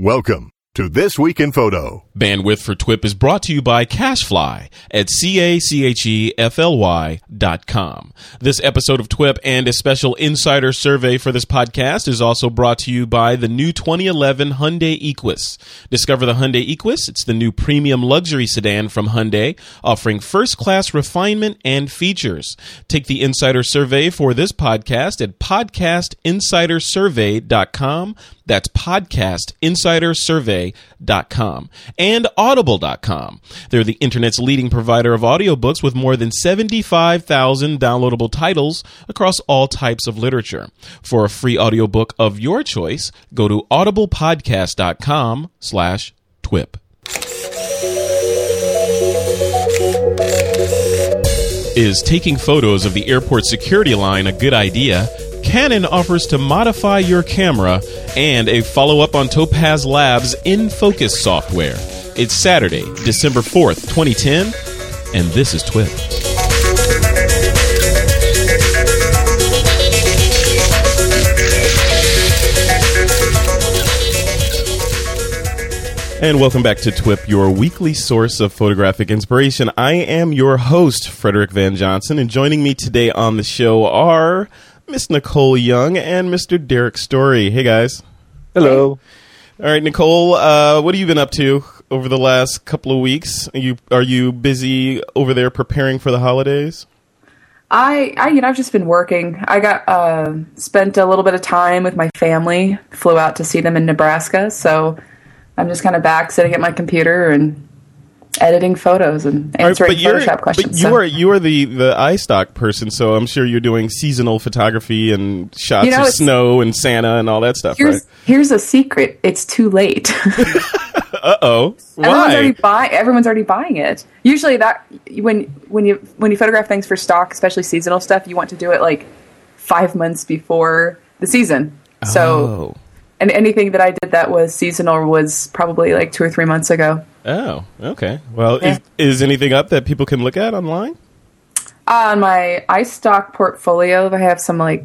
Welcome to This Week in Photo. Bandwidth for TWIP is brought to you by CacheFly at C-A-C-H-E-F-L-Y dot com. This episode of TWIP and a special insider survey for this podcast is also brought to you by the new 2011 Hyundai Equus. Discover the Hyundai Equus. It's the new premium luxury sedan from Hyundai, offering first-class refinement and features. Take the insider survey for this podcast at podcastinsidersurvey.com. That's podcastinsidersurvey.com and audible.com. They're the internet's leading provider of audiobooks with more than 75,000 downloadable titles across all types of literature. For a free audiobook of your choice, go to audiblepodcast.com slash twip. Is taking photos of the airport security line a good idea? Canon offers to modify your camera and a follow up on Topaz Labs InFocus software. It's Saturday, December 4th, 2010, and this is TWIP. And welcome back to TWIP, your weekly source of photographic inspiration. I am your host, Frederick Van Johnson, and joining me today on the show are Miss Nicole Young and Mr. Derrick Story. Hey, guys. Hello. All right, Nicole, uh, what have you been up to over the last couple of weeks? Are you are you busy over there preparing for the holidays? I, I, you know, I've just been working. I got uh, spent a little bit of time with my family. Flew out to see them in Nebraska, so I'm just kind of back sitting at my computer and editing photos and answering you're, Photoshop questions. But you so. are you are the the iStock person, so I'm sure you're doing seasonal photography and shots You know, of snow and Santa and all that stuff, Here's right? here's a secret. It's too late. Uh oh, everyone's already why? buying. Everyone's already buying it. Usually, that when when you when you photograph things for stock, especially seasonal stuff, you want to do it like five months before the season. So, oh. and anything that I did that was seasonal was probably like two or three months ago. Oh, okay. Well, Yeah. is, is anything up that people can look at online? On my iStock portfolio, I have some like,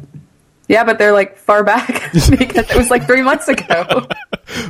yeah, but they're like far back because it was like three months ago.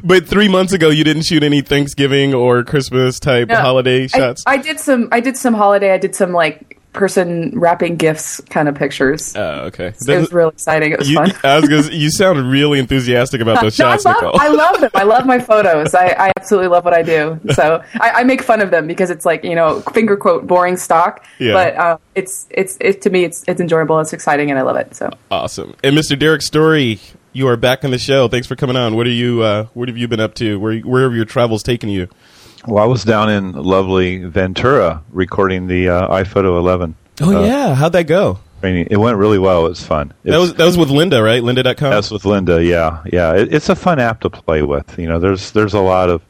But three months ago, you didn't shoot any Thanksgiving or Christmas type No, holiday I- shots. I, did some. I did some holiday. I did some like person wrapping gifts kind of pictures. oh, okay. it was real exciting. It was you, fun. I was gonna, you sound really enthusiastic about those No, I shots, love, Nicole. I love them. I love my photos. I, I absolutely love what I do. So I, I make fun of them because it's like you know finger quote boring stock. Yeah. But uh, it's it's it to me it's it's enjoyable. It's exciting and I love it. So awesome. And Mr. Derrick Story, you are back on the show. Thanks for coming on. What are you? Uh, what have you been up to? Where where have your travels taken you? Well, I was down in lovely Ventura recording the uh, iPhoto 11. Oh Uh, yeah, how'd that go? It went really well. It was fun. It That was that was with Lynda, right? Lynda.com. that's with Lynda. Yeah, yeah. It, it's a fun app to play with. You know, there's there's a lot of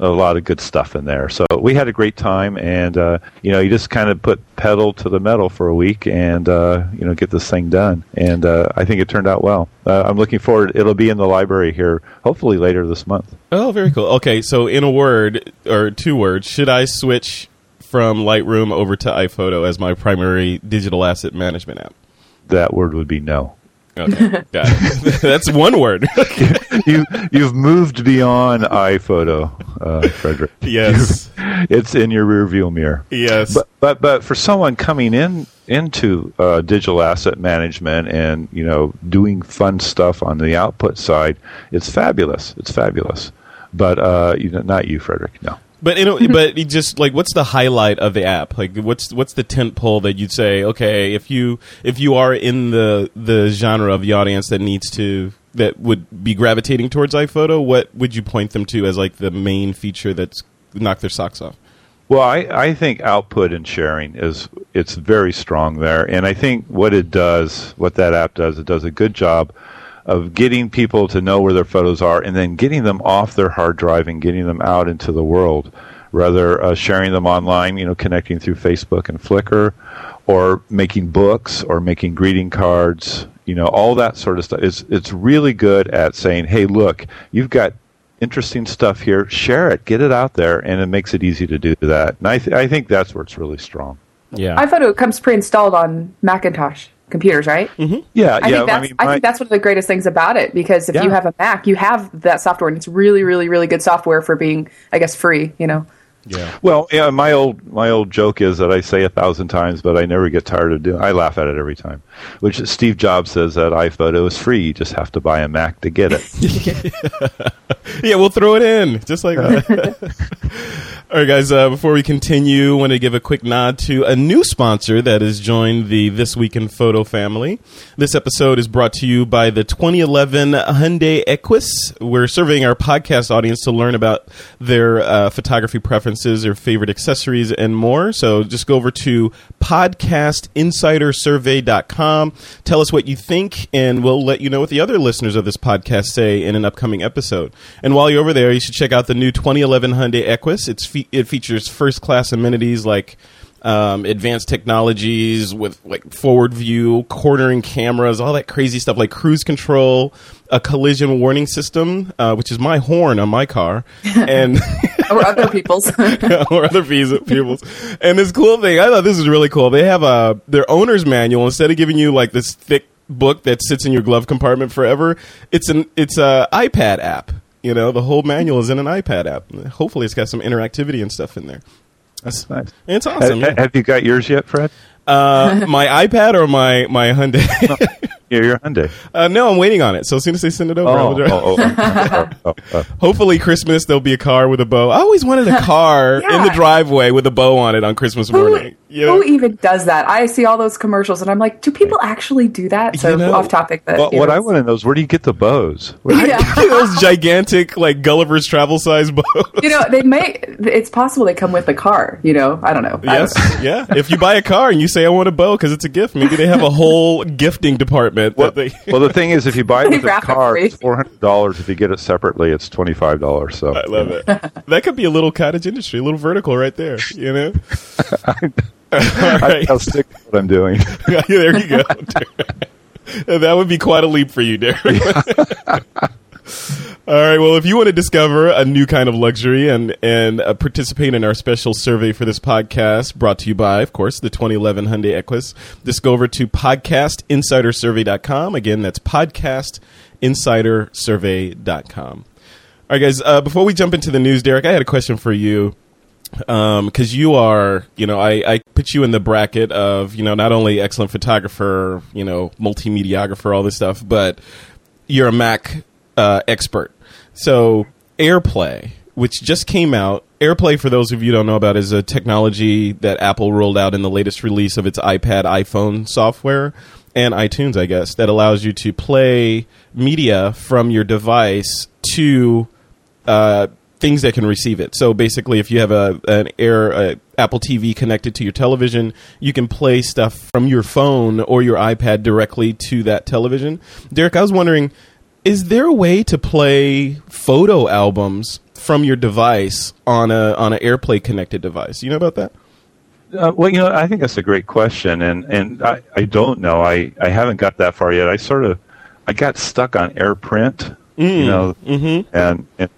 a lot of good stuff in there. So we had a great time, and uh, you know, you just kind of put pedal to the metal for a week, and uh, you know, get this thing done. And uh, I think it turned out well. Uh, I'm looking forward. It'll be in the library here, hopefully later this month. Oh, very cool. Okay, so in a word or two words, should I switch from Lightroom over to iPhoto as my primary digital asset management app? That word would be no. Okay, got it. That's one word. you you've moved beyond iPhoto, uh, Frederick. yes, It's in your rearview mirror. yes. But but but for someone coming in into uh, digital asset management and you know doing fun stuff on the output side, it's fabulous. It's fabulous. But uh, you know, not you, Frederick. No. But you know, but just like, what's the highlight of the app? Like, what's what's the tent pole that you'd say? Okay, if you if you are in the the genre of the audience that needs to that would be gravitating towards iPhoto, what would you point them to as like the main feature that's knocked their socks off? Well, I, I think output and sharing is it's very strong there, and I think what it does, what that app does, it does a good job of getting people to know where their photos are, and then getting them off their hard drive and getting them out into the world. Rather uh, sharing them online, you know, connecting through Facebook and Flickr, or making books or making greeting cards, you know, all that sort of stuff. It's it's really good at saying, hey, look, you've got interesting stuff here. Share it, get it out there, and it makes it easy to do that. And I, th- I think that's where it's really strong. Yeah, iPhoto comes pre-installed on Macintosh. Computers, right? Mm-hmm. Yeah, I yeah. think that's I mean, I think that's one of the greatest things about it because if you have a Mac, you have that software, and it's really, really, really good software for being, I guess, free. You know. Yeah. Well, yeah, my old my old joke is that I say a thousand times, but I never get tired of doing. I laugh at it every time. Which is Steve Jobs says that iPhoto is free. You just have to buy a Mac to get it. Yeah, we'll throw it in just like that. All right, guys. Uh, before we continue, I want to give a quick nod to a new sponsor that has joined the This Week in Photo family. This episode is brought to you by the 2011 Hyundai Equus. We're surveying our podcast audience to learn about their uh, photography preferences, their favorite accessories, and more. So just go over to podcastinsidersurvey.com. Tell us what you think, and we'll let you know what the other listeners of this podcast say in an upcoming episode. And while you're over there, you should check out the new 2011 Hyundai Equus. It's fe- it features first class amenities like um, advanced technologies with like forward view, cornering cameras, all that crazy stuff like cruise control, a collision warning system, uh, which is my horn on my car, and or other people's. or other peoples. And this cool thing, I thought this was really cool. They have a their owner's manual instead of giving you like this thick book that sits in your glove compartment forever. It's an it's a iPad app. You know, the whole manual is in an iPad app. Hopefully, it's got some interactivity and stuff in there. That's Nice. It's awesome. have, yeah. have you got yours yet, Fred? Uh, my iPad or my my Hyundai? Yeah, your Hyundai. uh, no, I'm waiting on it. So as soon as they send it over, Oh, I'll drive- oh, oh, oh, oh, oh. hopefully Christmas there'll be a car with a bow. I always wanted a car in the driveway with a bow on it on Christmas Who, morning. You who even does that? I see all those commercials, and I'm like, do people actually do that? So You know, off topic, but Well, what know, I want to know is where do you get the bows? Where- Yeah. those gigantic like Gulliver's Travel size bows. you know, they may. It's possible they come with the car. You know, I don't know. I don't Yes, know. yeah. If you buy a car and you say I want a bow because it's a gift, maybe they have a whole gifting department. Well, that they, well, the thing is, if you buy it with a car, it's four hundred dollars. If you get it separately, it's twenty five dollars. So I love it. That could be a little cottage industry, a little vertical right there. You know. All right. I'll stick to what I'm doing. Yeah, there you go. that would be quite a leap for you, Derrick. All right. Well, if you want to discover a new kind of luxury and and uh, participate in our special survey for this podcast, brought to you by, of course, the 2011 Hyundai Equus, just go over to podcastinsidersurvey.com. Again, that's podcastinsidersurvey.com. All right, guys. Uh, before we jump into the news, Derrick, I had a question for you because you are, you know, I, I put you in the bracket of, you know, not only excellent photographer, you know, multimediographer, all this stuff, but you're a Mac uh, expert. So AirPlay, which just came out, AirPlay, for those of you don't know about, is a technology that Apple rolled out in the latest release of its iPad, iPhone software, and iTunes, I guess, that allows you to play media from your device to uh, things that can receive it. So basically, if you have a an Air uh, Apple TV connected to your television, you can play stuff from your phone or your iPad directly to that television. Derrick, I was wondering, is there a way to play photo albums from your device on a on an AirPlay connected device? You know about that? Uh, well, you know, I think that's a great question, and and I, I don't know. I, I haven't got that far yet. I sort of I got stuck on AirPrint, you know, and, and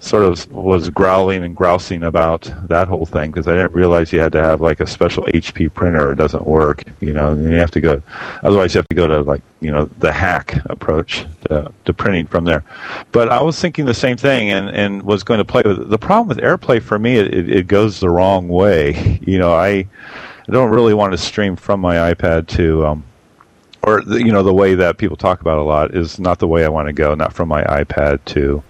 sort of was growling and grousing about that whole thing because I didn't realize you had to have like a special HP printer. It doesn't work, you know. You have to go, otherwise you have to go to like you know the hack approach to, to printing from there. But I was thinking the same thing and and was going to play with it. The problem with AirPlay for me, it, it, it goes the wrong way. You know, I I don't really want to stream from my iPad to. Um, or you know the way that people talk about a lot is not the way I want to go. Not from my iPad to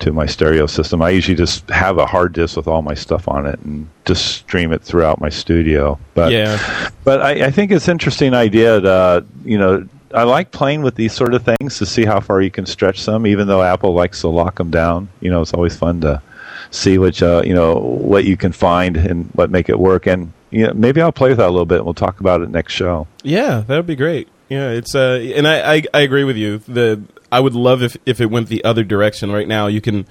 to my stereo system. I usually just have a hard disk with all my stuff on it and just stream it throughout my studio. But Yeah. but I, I think it's an interesting idea. To, uh, you know, I like playing with these sort of things to see how far you can stretch them. Even though Apple likes to lock them down, you know, it's always fun to see which uh, you know what you can find and what make it work. And you know, maybe I'll play with that a little bit. and We'll talk about it next show. Yeah, that would be great. Yeah, it's uh, and I, I I agree with you. The I would love if if it went the other direction. Right now, you can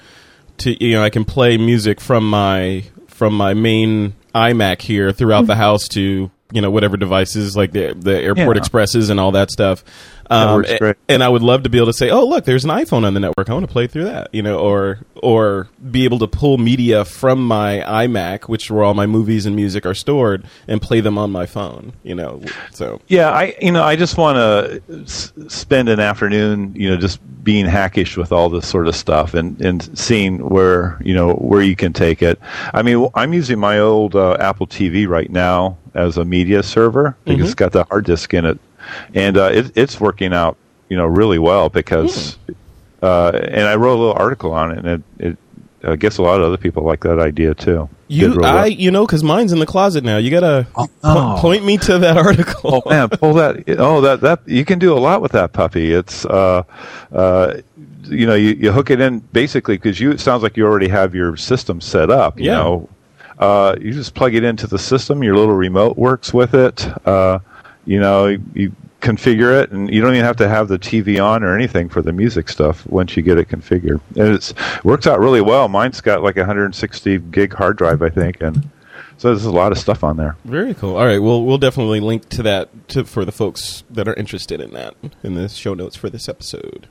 to you know I can play music from my from my main iMac here throughout the mm-hmm. house to you know whatever devices like the the Airport Yeah. Expresses and all that stuff. Um, and I would love to be able to say, "Oh, look, there's an iPhone on the network. I want to play through that," you know, or or be able to pull media from my iMac, which where all my movies and music are stored, and play them on my phone. You know, so Yeah, I you know I just want to s- spend an afternoon, you know, just being hackish with all this sort of stuff and and seeing where you know where you can take it. I mean, I'm using my old uh, Apple TV right now as a media server because it's got the hard disk in it, and uh, it, it's working out, you know, really well because. Uh, and I wrote a little article on it, and it, it I guess a lot of other people like that idea too. You, I, you know, because mine's in the closet now. You gotta po- no. point me to that article. Oh man, pull that! Oh, that that you can do a lot with that puppy. It's uh, uh, you know, you, you hook it in basically because you. It sounds like you already have your system set up. You Yeah. know, uh, you just plug it into the system. Your little remote works with it. Uh, you know, you, configure it, and you don't even have to have the TV on or anything for the music stuff once you get it configured. And it's works out really well. Mine's got like a 160 gig hard drive, I think, and so there's a lot of stuff on there. Very cool. All right, well, we'll definitely link to that to, for the folks that are interested in that in the show notes for this episode.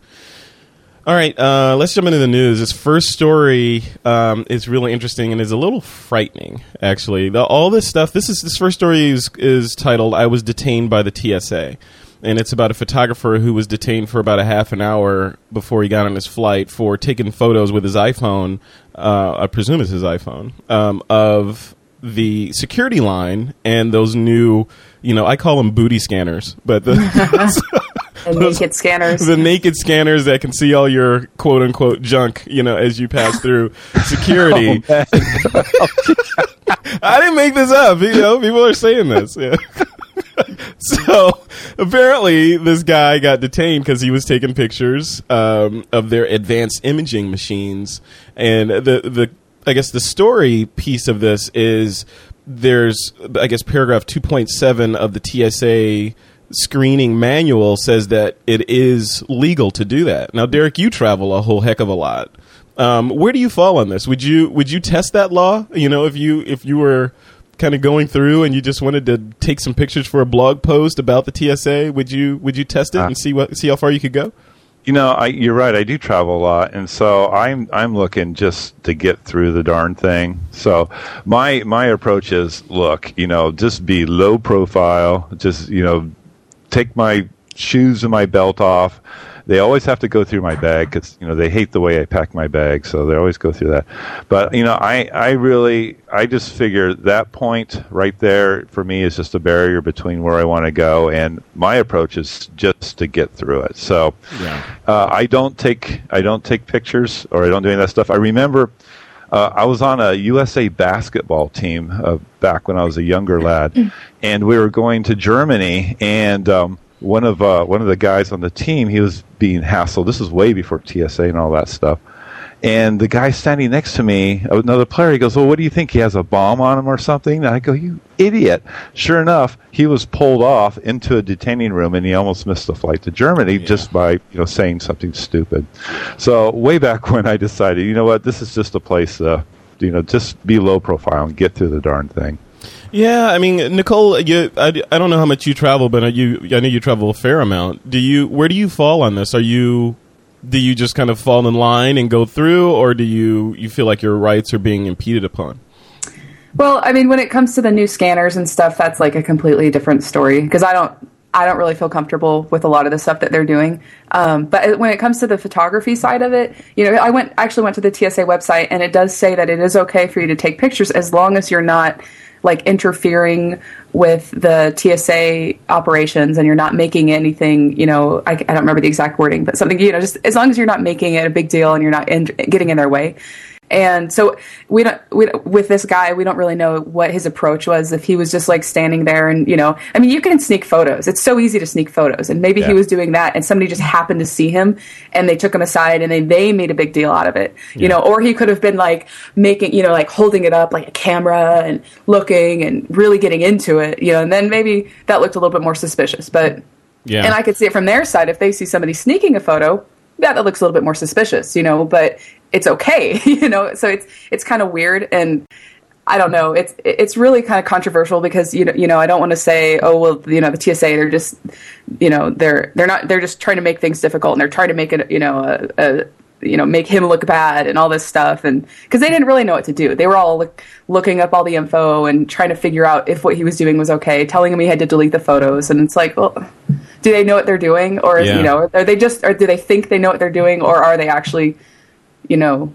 All right, uh, let's jump into the news. This first story um, is really interesting and is a little frightening, actually. The, all this stuff. This is this first story is is titled "I was detained by the TSA," and it's about a photographer who was detained for about a half an hour before he got on his flight for taking photos with his iPhone. Uh, I presume it's his iPhone um, of the security line and those new, you know, I call them booty scanners, but the. And naked scanners. the naked scanners that can see all your quote unquote junk, you know, as you pass through security. I didn't make this up, you know, people are saying this. Yeah. so apparently this guy got detained because he was taking pictures um, of their advanced imaging machines and the the i guess the story piece of this is there's i guess paragraph 2.7 of the tsa screening manual says that it is legal to do that now derrick you travel a whole heck of a lot um, where do you fall on this would you would you test that law you know if you if you were kind of going through and you just wanted to take some pictures for a blog post about the TSA, would you would you test it and see what see how far you could go? You know, I, you're right. I do travel a lot, and so I'm I'm looking just to get through the darn thing. So my my approach is, look, you know, just be low profile. Just you know, take my shoes and my belt off. They always have to go through my bag because you know they hate the way I pack my bag, so they always go through that. But you know, I I really I just figure that point right there for me is just a barrier between where I want to go, and my approach is just to get through it. So uh, I don't take I don't take pictures or I don't do any of that stuff. I remember uh, I was on a USA basketball team uh, back when I was a younger lad, and we were going to Germany, and um, one of uh, one of the guys on the team he was being hassled. This was way before TSA and all that stuff. And the guy standing next to me, another player, he goes, "Well, what do you think? He has a bomb on him or something?" And I go, "You idiot!" Sure enough, he was pulled off into a detaining room, and he almost missed the flight to Germany just by you know saying something stupid. So way back when I decided, you know what, this is just a place, to, you know, just be low profile and get through the darn thing. Yeah, I mean, Nicole, you, I, I don't know how much you travel, but you, I know you travel a fair amount. Do you? Where do you fall on this? Are you? Do you just kind of fall in line and go through, or do you you feel like your rights are being impeded upon? Well, I mean, when it comes to the new scanners and stuff, that's like a completely different story because I don't, I don't really feel comfortable with a lot of the stuff that they're doing. Um, but when it comes to the photography side of it, you know, I went actually went to the TSA website and it does say that it is okay for you to take pictures as long as you're not like interfering with the TSA operations and you're not making anything, you know, I, I don't remember the exact wording, but something, you know, just as long as you're not making it a big deal and you're not in, getting in their way. And so we don't, we, with this guy, we don't really know what his approach was. If he was just like standing there and, you know, I mean, you can sneak photos. It's so easy to sneak photos. And maybe he was doing that and somebody just happened to see him and they took him aside and they, they made a big deal out of it, you know, or he could have been like making, you know, like holding it up like a camera and looking and really getting into it, you know, and then maybe that looked a little bit more suspicious. But, Yeah, and I could see it from their side. If they see somebody sneaking a photo, yeah, that looks a little bit more suspicious, you know, but it's okay, you know. So it's it's kind of weird, and I don't know. It's it's really kind of controversial because you know you know I don't want to say oh well you know the TSA they're just you know they're they're not they're just trying to make things difficult and they're trying to make it you know a, a you know make him look bad and all this stuff and because they didn't really know what to do they were all look, looking up all the info and trying to figure out if what he was doing was okay telling him he had to delete the photos and it's like well do they know what they're doing or Yeah. you know are they just or do they think they know what they're doing or are they actually you know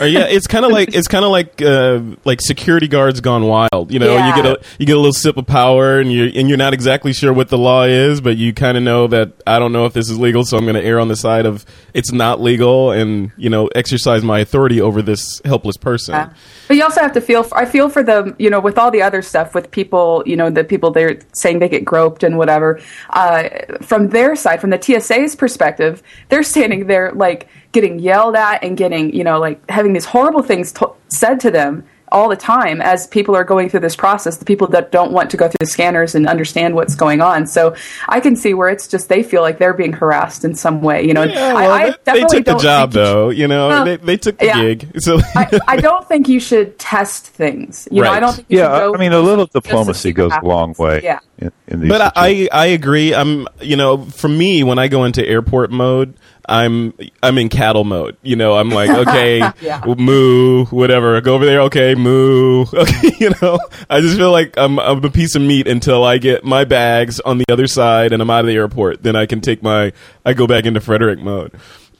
Or yeah, it's kind of like it's kind of like uh, like security guards gone wild. You know, Yeah. you get a you get a little sip of power, and you and you're not exactly sure what the law is, but you kind of know that I don't know if this is legal, so I'm going to err on the side of it's not legal, and you know, exercise my authority over this helpless person. Yeah. But you also have to feel. I feel for them, you know, with all the other stuff, with people, you know, the people they're saying they get groped and whatever. Uh, from their side, from the TSA's perspective, they're standing there like getting yelled at and getting, you know, like having these horrible things to- said to them all the time as people are going through this process. The people that don't want to go through the scanners and understand what's going on. So I can see where it's just they feel like they're being harassed in some way. You know, Yeah, well, I they, they took the job you though. You know, Well, they, they took the yeah. gig. So I, I don't think you should test things. You know, I don't think you Yeah, should go I mean, a little diplomacy goes what a long way. Yeah. In, in these but situations. I, I agree. I'm you know for me when I go into airport mode, I'm I'm in cattle mode. You know, I'm like okay, Yeah. moo, whatever. Go over there, okay, moo. Okay, you know, I just feel like I'm I'm a piece of meat until I get my bags on the other side and I'm out of the airport. Then I can take my I go back into Frederick mode.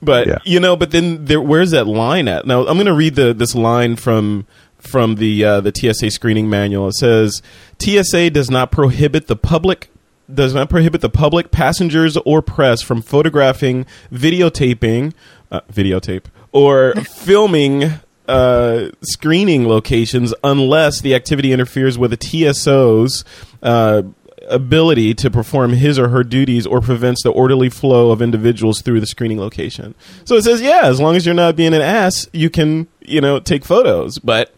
But Yeah. you know, but then there, where's that line at? Now I'm going to read the this line from from the uh, the TSA screening manual. It says TSA does not prohibit the public does not prohibit the public, passengers, or press from photographing, videotaping, uh, videotape, or filming uh, screening locations unless the activity interferes with a TSO's uh, ability to perform his or her duties or prevents the orderly flow of individuals through the screening location. So it says, yeah, as long as you're not being an ass, you can, you know, take photos, but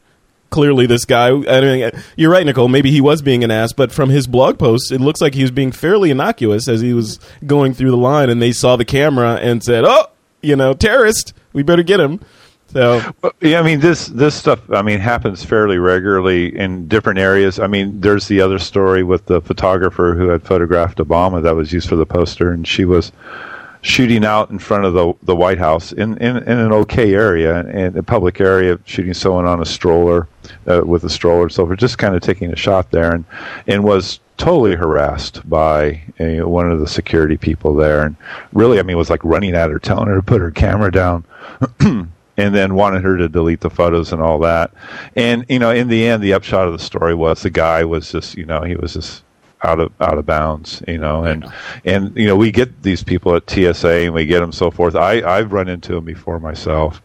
clearly this guy I mean you're right Nicole maybe he was being an ass but from his blog post it looks like he was being fairly innocuous as he was going through the line and they saw the camera and said oh you know terrorist we better get him so yeah, I mean this this stuff. I mean happens fairly regularly in different areas. I mean, there's the other story with the photographer who had photographed Obama that was used for the poster, and she was shooting out in front of the the White House in in, in an okay area, in a public area, shooting someone on a stroller uh, with a stroller, so we're just kind of taking a shot there, and and was totally harassed by one of the security people there, and really, I mean, was like running at her, telling her to put her camera down and then wanted her to delete the photos and all that. And you know, in the end, the upshot of the story was the guy was just you know he was just out of out of bounds, you know, and and you know we get these people at TSA and we get them so forth. I I've run into them before myself.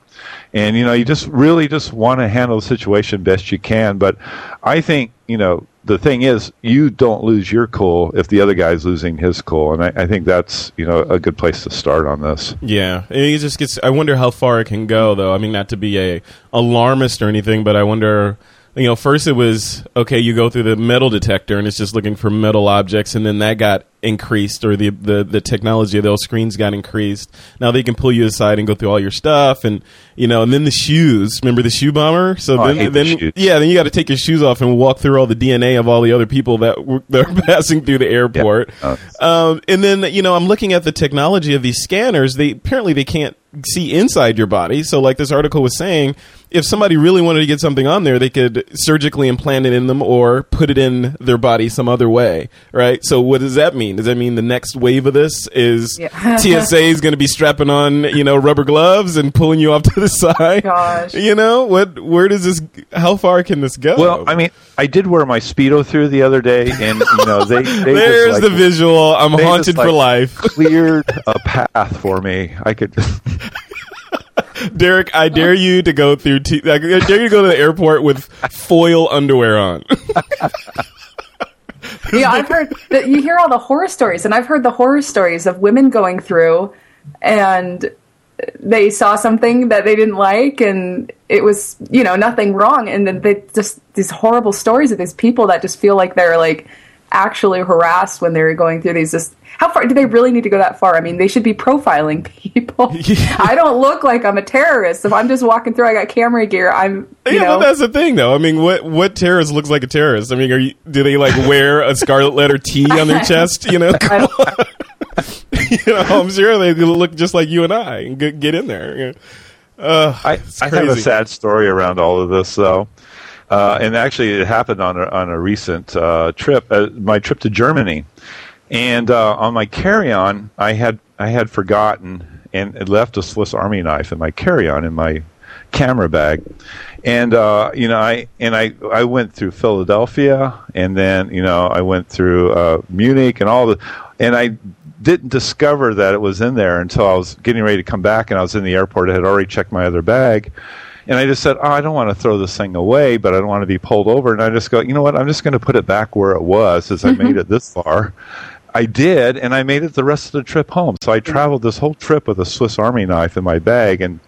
And you know, you just really just want to handle the situation best you can. But I think you know the thing is, you don't lose your cool if the other guy's losing his cool, and I, I think that's you know a good place to start on this. yeah it just gets i wonder how far it can go though i mean not to be a alarmist or anything but i wonder you know first it was okay you go through the metal detector and it's just looking for metal objects and then that got increased or the the, the technology of those screens got increased now they can pull you aside and go through all your stuff and you know and then the shoes remember the shoe bomber so Oh, I then the yeah then you got to take your shoes off and walk through all the dna of all the other people that were that are passing through the airport Uh, um, and then you know I'm looking at the technology of these scanners. They apparently they can't see inside your body. So like this article was saying, if somebody really wanted to get something on there, they could surgically implant it in them or put it in their body some other way, right? So what does that mean? Does that mean the next wave of this is Yeah. TSA is going to be strapping on you know rubber gloves and pulling you off to the side? Gosh. You know what? Where does this? How far can this go? Well, I mean, I did wear my speedo through the other day, and you know they, they there's just, the visual. I'm they haunted just, for like, life. cleared a path for me. I could. Derrick, I dare you to go through. T- I dare you to go to the airport with foil underwear on. yeah, I've heard that you hear all the horror stories, and I've heard the horror stories of women going through and they saw something that they didn't like, and it was you know nothing wrong, and then they just these horrible stories of these people that just feel like they're like actually harassed when they're going through these. Just how far do they really need to go that far? I mean, they should be profiling people. I don't look like I'm a terrorist. If I'm just walking through, I got camera gear. I'm. You yeah, know, but that's the thing, though. I mean, what what terrorist looks like a terrorist? I mean, are you, do they like wear a scarlet letter T on their chest? You know, you know, I'm sure they look just like you and I and get, get in there. Uh, I, I have a sad story around all of this, though. Uh, and actually, it happened on a, on a recent uh, trip, uh, my trip to Germany. And uh, on my carry-on, I had I had forgotten and left a Swiss Army knife in my carry-on in my camera bag. And uh, you know, I and I I went through Philadelphia, and then you know I went through uh, Munich and all the, and I didn't discover that it was in there until I was getting ready to come back, and I was in the airport. I had already checked my other bag, and I just said, "Oh, I don't want to throw this thing away, but I don't want to be pulled over." And I just go, "You know what? I'm just going to put it back where it was, since I made it this far." I did, and I made it the rest of the trip home. So I traveled this whole trip with a Swiss Army knife in my bag, and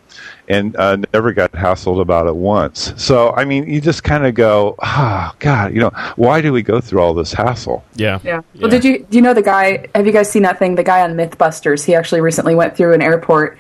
and uh, never got hassled about it once. So I mean, you just kind of go, "Ah, oh, God, you know, why do we go through all this hassle?" Yeah. Yeah. Well, did you do you know the guy? Have you guys seen that thing? The guy on MythBusters. He actually recently went through an airport,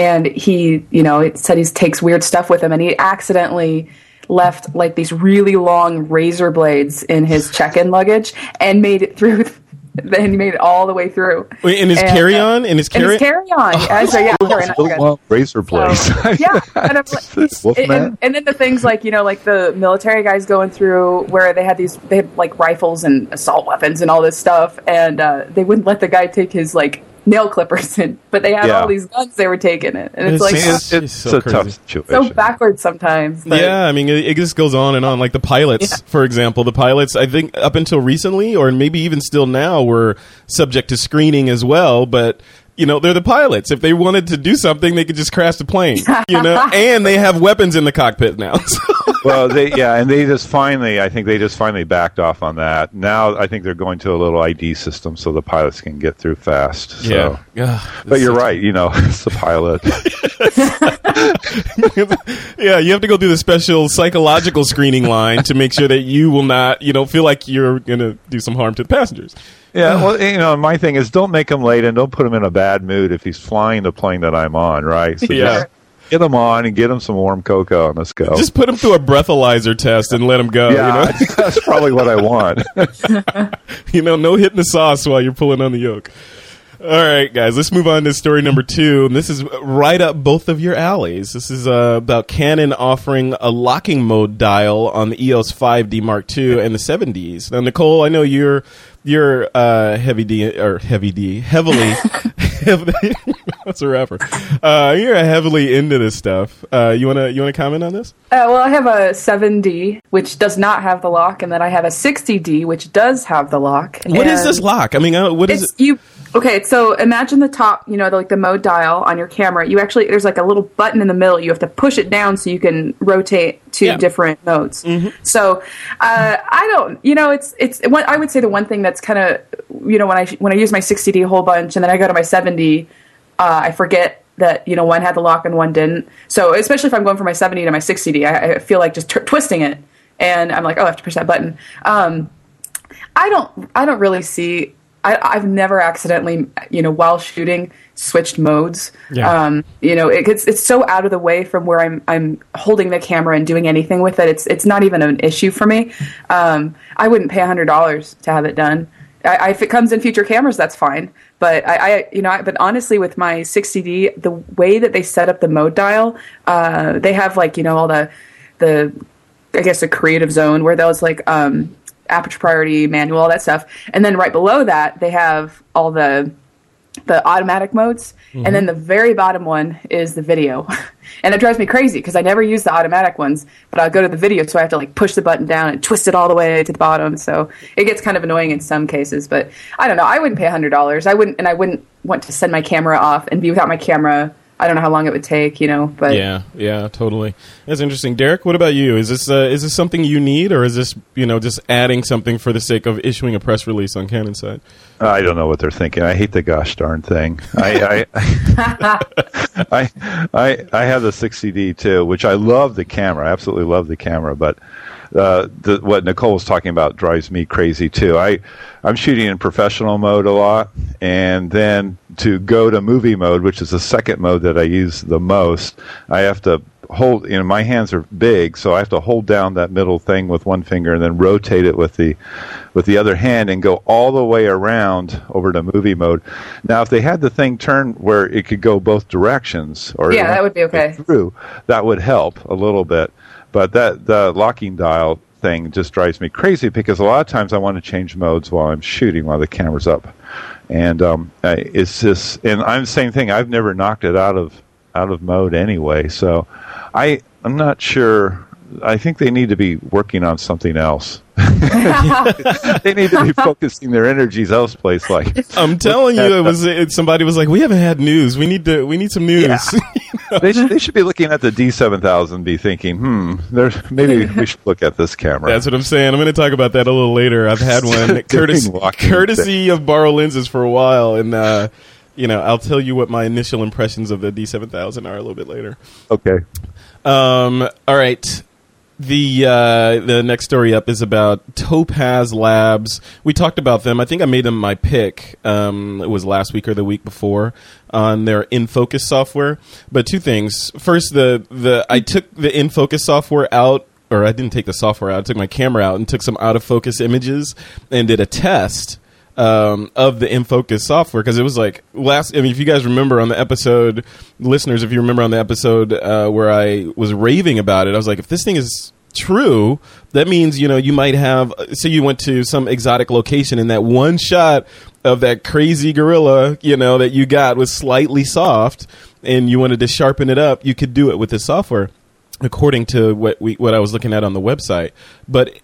and he, you know, it said he takes weird stuff with him, and he accidentally left like these really long razor blades in his check-in luggage and made it through then he made it all the way through. Wait, in his And, carry uh, on? In his And carry his carry on. yeah, so, yeah, sorry, not razor blades. So, yeah, and, I'm like- and, and then the things like you know, like the military guys going through where they had these, they had like rifles and assault weapons and all this stuff, and uh, they wouldn't let the guy take his like nail clippers in, but they had Yeah. all these guns they were taking it, and it's, It's like just- it's, It's it's so a tough situation. so backwards sometimes. but- Yeah, I mean, it, it just goes on and on. Like the pilots, for example, the pilots, I think up until recently, or maybe even still now, were subject to screening as well. But you know, they're the pilots. If they wanted to do something, they could just crash the plane. You know, and they have weapons in the cockpit now. So, well, they yeah, and they just finally, I think they just finally backed off on that. Now I think they're going to a little ID system so the pilots can get through fast. So. yeah, yeah. But you're right, you know, it's the pilot. yeah, you have to go through the special psychological screening line to make sure that you will not, you know, feel like you're going to do some harm to the passengers. Yeah, well, you know, my thing is don't make him late and don't put him in a bad mood if he's flying the plane that I'm on, right? So Yeah. just get them on and get them some warm cocoa and let's go. Just put them through a breathalyzer test and let them go. yeah, You know, that's probably what I want. you know, no hitting the sauce while you're pulling on the yoke. All right, guys, let's move on to story number two. And this is right up both of your alleys. This is uh, about Canon offering a locking mode dial on the EOS 5D Mark II and the 7Ds. Now, Nicole, I know you're you're uh, heavy D or heavy D, heavily. heavily that's a rapper. Uh, you're heavily into this stuff. Uh, you wanna you wanna comment on this? Uh, well, I have a 7D, which does not have the lock, and then I have a 60D, which does have the lock. What is this lock? I mean, uh, what is it? you. Okay, so imagine the top, you know, the, like the mode dial on your camera. You actually there's like a little button in the middle. You have to push it down so you can rotate to Yeah. different modes. So uh, I don't, you know, it's it's. I would say the one thing that's kind of, you know, when I when I use my 60D a whole bunch and then I go to my 70, uh, I forget that you know one had the lock and one didn't. So especially if I'm going from my 70 to my 60D, I, I feel like just t- twisting it, and I'm like, oh, I have to push that button. Um, I don't I don't really see I, I've never accidentally you know while shooting switched modes. Yeah. Um, you know it, it's it's so out of the way from where I'm I'm holding the camera and doing anything with it. It's it's not even an issue for me. Um, I wouldn't pay hundred dollars to have it done. I, if it comes in future cameras, that's fine. But I, I you know, I, but honestly, with my 60D, the way that they set up the mode dial, uh, they have like you know all the the I guess a creative zone where those like um, aperture priority manual, all that stuff, and then right below that they have all the the automatic modes, and then mm-hmm. the very bottom one is the video, and it drives me crazy because I never use the automatic ones, but I'll go to the video, so I have to like push the button down and twist it all the way to the bottom, so it gets kind of annoying in some cases. But I don't know, I wouldn't pay hundred dollars, I wouldn't, and I wouldn't want to send my camera off and be without my camera I don't know how long it would take, you know. But Yeah, yeah, totally. That's interesting. Derrick, what about you? Is this uh, is this something you need, or is this you know just adding something for the sake of issuing a press release on Canon side? I don't know what they're thinking. I hate the gosh darn thing. I I, I I I have the 60D too, which I love the camera. I absolutely love the camera, but uh, the, what Nicole was talking about drives me crazy too. I I'm shooting in professional mode a lot, and then to go to movie mode, which is the second mode that I use the most, I have to hold you know my hands are big so i have to hold down that middle thing with one finger and then rotate it with the with the other hand and go all the way around over to movie mode now if they had the thing turned where it could go both directions or Yeah, that would be okay. through that would help a little bit but that the locking dial thing just drives me crazy because a lot of times i want to change modes while i'm shooting while the camera's up. And um, I- it's just and i'm the same thing. I've never knocked it out of out of mode anyway. So i i'm not sure i think they need to be working on something else they need to be focusing their energies elsewise like I'm telling you, it was it, somebody was like, "We haven't had news. We need to. We need some news." they, should, they should be looking at the d7000 and be thinking hmm there's maybe we should look at this camera That's what I'm saying. I'm going to talk about that a little later. I've had one courtesy, courtesy of Borrow Lenses for a while, and uh, you know, I'll tell you what my initial impressions of the D7000 are a little bit later. okay Um, all right. The uh, the next story up is about Topaz Labs. We talked about them. I think I made them my pick. Um, it was last week or the week before on their InFocus software. But two things. First, the the I took the InFocus software out, or I didn't take the software out. I took my camera out and took some out of focus images and did a test um, of the InFocus software because it was like last. I mean, if you guys remember on the episode, listeners, if you remember on the episode uh, where I was raving about it, I was like, if this thing is true, that means you know you might have. Say you went to some exotic location and that one shot of that crazy gorilla, you know, that you got was slightly soft, and you wanted to sharpen it up, you could do it with this software according to what we what I was looking at on the website. But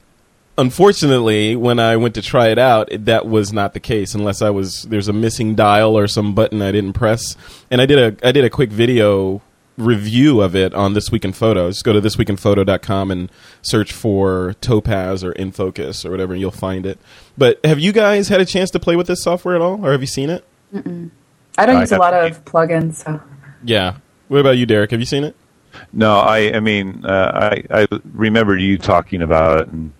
unfortunately, when I went to try it out, it, that was not the case. Unless I was there's a missing dial or some button I didn't press. And I did a I did a quick video review of it on this week in photos. Just go to thisweekinphoto.com and search for topaz or infocus or whatever and you'll find it. But have you guys had a chance to play with this software at all or have you seen it? I don't I use a lot of plugins, so. Yeah. What about you derrick? Have you seen it? No, I, I mean, uh, I, I remember you talking about it and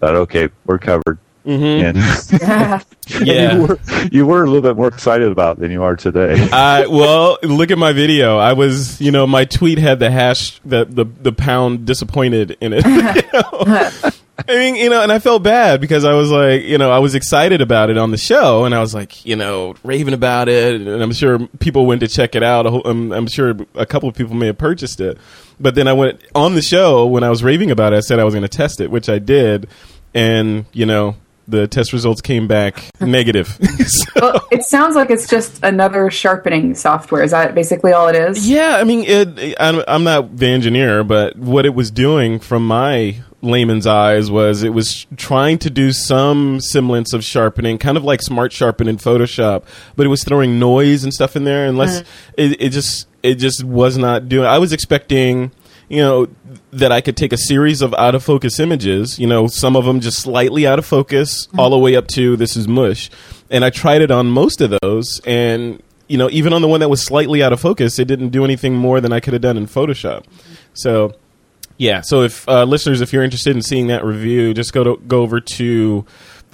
thought, okay, we're covered. Mm-hmm. And yeah you, were, you were a little bit more excited about it than you are today. I well, look at my video. I was, you know, my tweet had the hash the the, the pound disappointed in it. you know? I mean, you know, and I felt bad because I was like, you know, I was excited about it on the show, and I was like, you know, raving about it, and I'm sure people went to check it out. I'm, um, I'm sure a couple of people may have purchased it, but then I went on the show when I was raving about it. I said I was going to test it, which I did, and you know, the test results came back negative. So- well, it sounds like it's just another sharpening software. Is that basically all it is? Yeah, I mean, it, I'm, I'm not the engineer, but what it was doing from my layman's eyes was it was trying to do some semblance of sharpening, kind of like smart sharpen in Photoshop, but it was throwing noise and stuff in there. Unless uh-huh. it, it just it just was not doing. I was expecting. You know that I could take a series of out of focus images. You know, some of them just slightly out of focus, mm-hmm. all the way up to this is mush. And I tried it on most of those, and you know, even on the one that was slightly out of focus, it didn't do anything more than I could have done in Photoshop. So, yeah. So, if uh, listeners, if you're interested in seeing that review, just go to go over to.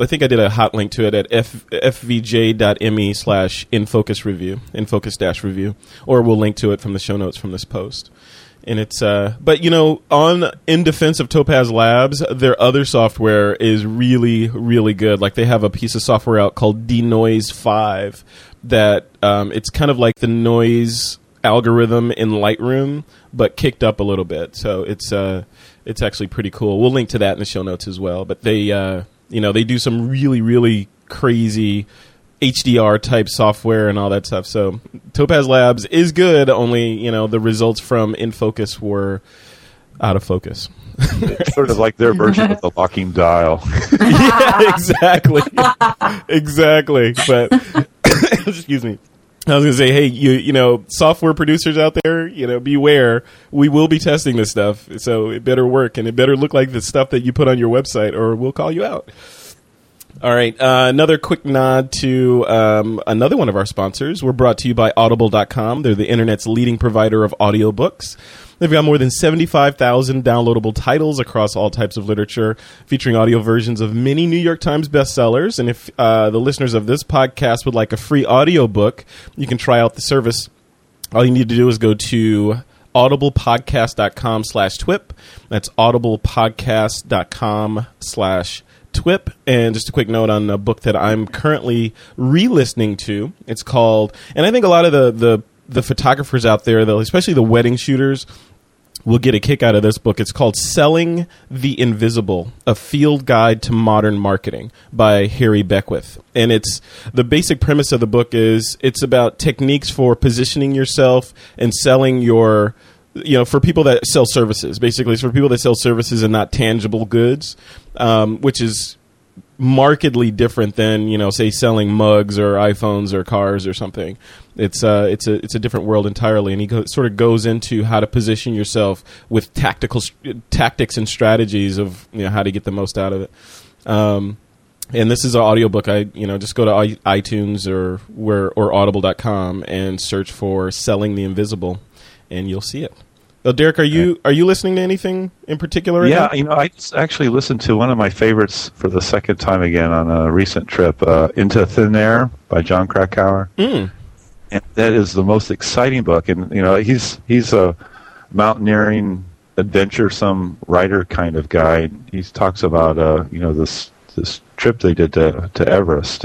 I think I did a hot link to it at f, fvj.me slash infocus review, infocus dash review, or we'll link to it from the show notes from this post. And it's, uh, but you know, on in defense of Topaz Labs, their other software is really, really good. Like they have a piece of software out called Denoise Five that um, it's kind of like the noise algorithm in Lightroom, but kicked up a little bit. So it's uh, it's actually pretty cool. We'll link to that in the show notes as well. But they, uh, you know, they do some really, really crazy HDR type software and all that stuff. So Topaz Labs is good. Only you know the results from InFocus were out of focus. It's sort of like their version of the locking dial. yeah, exactly, exactly. But excuse me. I was gonna say, hey, you you know, software producers out there, you know, beware. We will be testing this stuff, so it better work and it better look like the stuff that you put on your website, or we'll call you out. All right, uh, another quick nod to um, another one of our sponsors. We're brought to you by Audible.com. They're the internet's leading provider of audiobooks. They've got more than 75,000 downloadable titles across all types of literature, featuring audio versions of many New York Times bestsellers. And if uh, the listeners of this podcast would like a free audiobook, you can try out the service. All you need to do is go to audiblepodcast.com slash twip. That's audiblepodcast.com slash twip. And just a quick note on a book that I'm currently re-listening to. It's called, and I think a lot of the, the, the photographers out there, though, especially the wedding shooters, will get a kick out of this book. It's called Selling the Invisible, a field guide to modern marketing by Harry Beckwith. And it's the basic premise of the book is it's about techniques for positioning yourself and selling your you know, for people that sell services, basically, it's for people that sell services and not tangible goods, um, which is markedly different than you know, say, selling mugs or iPhones or cars or something. It's uh, it's a it's a different world entirely, and he go, sort of goes into how to position yourself with tactical tactics and strategies of you know how to get the most out of it. Um, and this is an audiobook i you know just go to itunes or where or audible.com and search for selling the invisible and you'll see it oh, derrick are you are you listening to anything in particular right yeah, now? you know, I just actually listened to one of my favorites for the second time again on a recent trip, uh, Into Thin Air by Jon Krakauer. Mm. And that is the most exciting book. And, you know, he's, he's a mountaineering, adventuresome writer kind of guy. He talks about, uh, you know, this, this trip they did to, to Everest.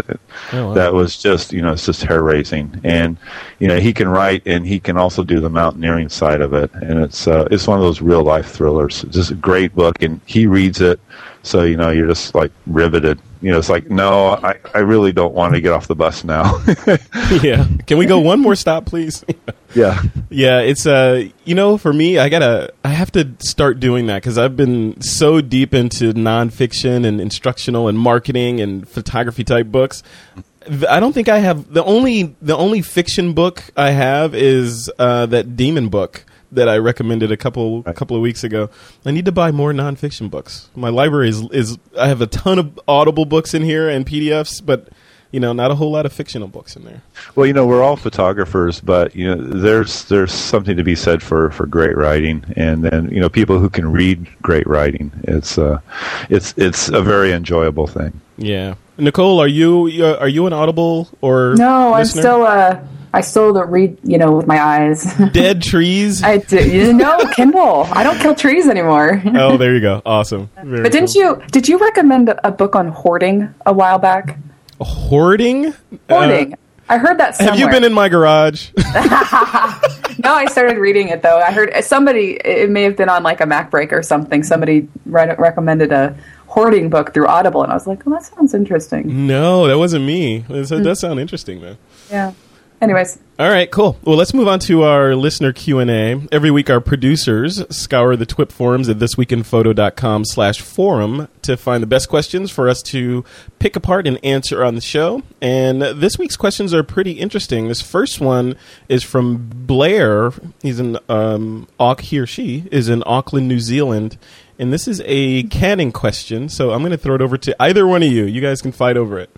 Oh, wow. That was just, you know, it's just hair raising. And, you know, he can write and he can also do the mountaineering side of it. And it's, uh, it's one of those real life thrillers. It's just a great book and he reads it. So, you know, you're just like riveted. You know, it's like, no, I, I really don't want to get off the bus now. yeah can we go one more stop please yeah. Yeah, it's uh, you know, for me, I gotta, I have to start doing that because I've been so deep into nonfiction and instructional and marketing and photography type books. I don't think I have the only the only fiction book I have is uh, that demon book that I recommended a couple a couple of weeks ago. I need to buy more nonfiction books. My library is is I have a ton of Audible books in here and PDFs, but you know, not a whole lot of fictional books in there. Well, you know, we're all photographers, but you know, there's there's something to be said for, for great writing, and then you know, people who can read great writing. It's uh, it's it's a very enjoyable thing. Yeah, Nicole, are you uh, are you an Audible or No, I'm still uh I still don't read, you know, with my eyes. dead trees? I do. You know, Kindle. I don't kill trees anymore. oh, there you go. Awesome. Very But didn't cool. you? Did you recommend a a book on hoarding a while back? Hoarding? Hoarding. I heard that Uh, somewhere. have you been in my garage? No, I started reading it though. I heard somebody. It may have been on like a Mac break or something. Somebody re- recommended a hoarding book through Audible, and I was like, "Oh, that sounds interesting." no, that wasn't me. It does sound interesting though. Yeah. Anyways, All right, cool. Well, let's move on to our listener Q&A. Every week our producers scour the TWIP forums at thisweekinphoto.com slash forum to find the best questions for us to pick apart and answer on the show. And this week's questions are pretty interesting. This first one is from Blair. He's in, um, he or she is in Auckland, New Zealand. And this is a Canon question, so I'm going to throw it over to either one of you. You guys can fight over it.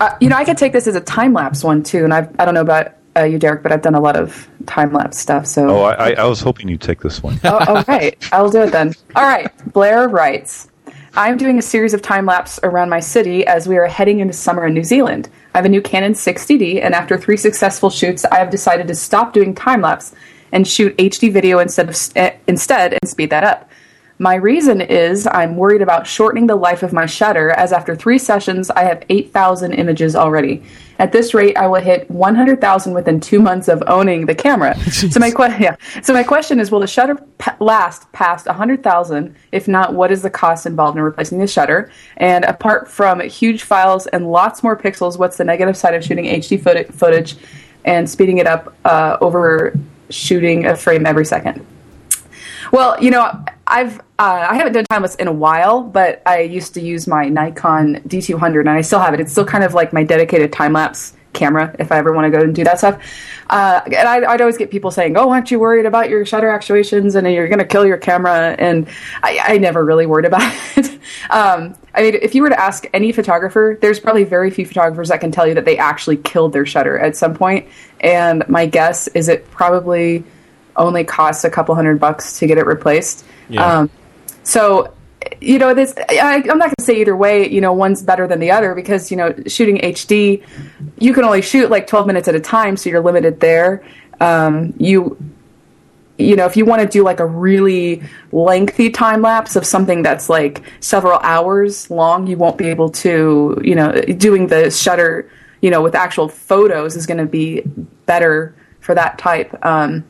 Uh, you know, I could take this as a time lapse one too, and I I don't know about uh, you, Derrick, but I've done a lot of time lapse stuff. So Oh, I, I, was hoping you'd take this one. oh, all right. I'll do it then. All right. Blair writes I'm doing a series of time lapse around my city as we are heading into summer in New Zealand. I have a new Canon 60D, and after three successful shoots, I have decided to stop doing time lapse and shoot HD video instead of uh, instead and speed that up. My reason is I'm worried about shortening the life of my shutter, as after three sessions, I have 8,000 images already. At this rate, I will hit 100,000 within two months of owning the camera. so my que- yeah. So my question is, will the shutter pa- last past 100,000? If not, what is the cost involved in replacing the shutter? And apart from huge files and lots more pixels, what's the negative side of shooting HD footage, footage and speeding it up uh, over shooting a frame every second? Well, you know, I've uh, I haven't done time lapse in a while, but I used to use my Nikon D200, and I still have it. It's still kind of like my dedicated time lapse camera if I ever want to go and do that stuff. Uh, and I, would always get people saying, "Oh, aren't you worried about your shutter actuations and you're going to kill your camera?" And I, I never really worried about it. um, I mean, if you were to ask any photographer, there's probably very few photographers that can tell you that they actually killed their shutter at some point. And my guess is it probably only costs a couple hundred bucks to get it replaced. Yeah. Um, so you know, this I, am not going to say either way. You know, one's better than the other because you know, shooting HD, you can only shoot like 12 minutes at a time, so you're limited there. Um, you, you know, if you want to do like a really lengthy time lapse of something that's like several hours long, you won't be able to. You know, doing the shutter, you know, with actual photos is going to be better for that type. Um,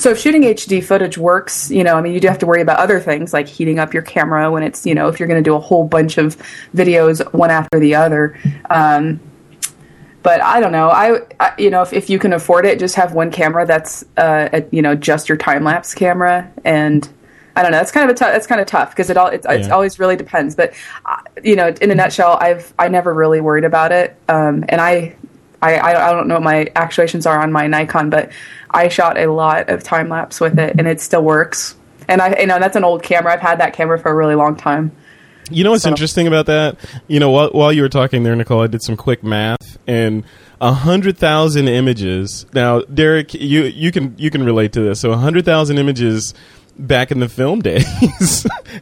so if shooting HD footage works, you know, I mean, you do have to worry about other things like heating up your camera when it's, you know, if you're going to do a whole bunch of videos one after the other. Um, but I don't know. I, I, you know, if, if you can afford it, just have one camera that's, uh, a, you know, just your time lapse camera, and I don't know. That's kind of a t- that's kind of tough because it all it's, yeah. it's, always really depends. But uh, you know, in a nutshell, I've I never really worried about it, um, and I, I I don't know what my actuations are on my Nikon, but I shot a lot of time lapse with it, and it still works. And I, you know, that's an old camera. I've had that camera for a really long time. You know what's so. interesting about that? You know, while, while you were talking there, Nicole, I did some quick math, and a hundred thousand images. Now, Derrick, you you can you can relate to this. So, a hundred thousand images back in the film days.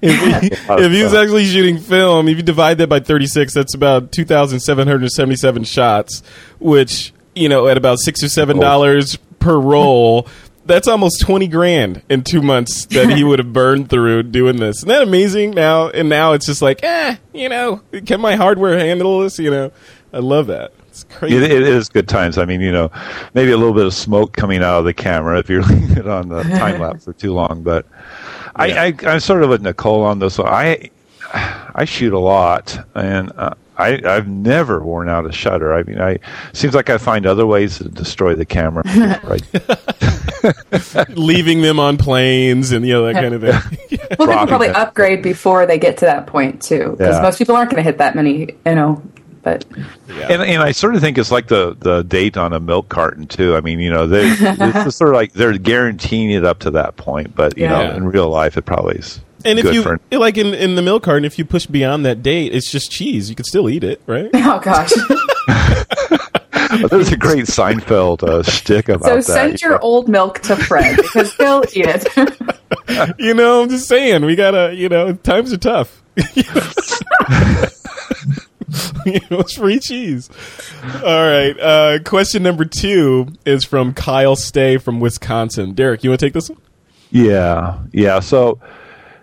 if, he, if he was actually shooting film, if you divide that by 36, that's about 2,777 shots, which, you know, at about six or seven dollars per roll. That's almost twenty grand in two months that he would have burned through doing this. Isn't that amazing? Now and now it's just like, eh, you know, can my hardware handle this? You know, I love that. It's crazy. it, it is good times. I mean, you know, maybe a little bit of smoke coming out of the camera if you're leaving it on the time lapse for too long. But yeah. I, I, I'm sort of with Nicole on this. One. I I shoot a lot, and uh, I, I've never worn out a shutter. I mean, I seems like I find other ways to destroy the camera, right? Leaving them on planes and you know that kind of thing. well, people probably upgrade before they get to that point too, because yeah. most people aren't going to hit that many, you know. But yeah. and, and I sort of think it's like the the date on a milk carton too. I mean, you know, they it's sort of like they're guaranteeing it up to that point, but you yeah. know, in real life, it probably is and if you for... like in, in the milk carton, if you push beyond that date, it's just cheese. You can still eat it, right? Oh gosh. well, there's a great Seinfeld uh, shtick about so that. So send your know? old milk to Fred because he'll eat it. you know, I'm just saying we gotta. You know, times are tough. know, it's free cheese. All right. Uh, question number two is from Kyle Stay from Wisconsin. Derrick, you want to take this one? Yeah, yeah. So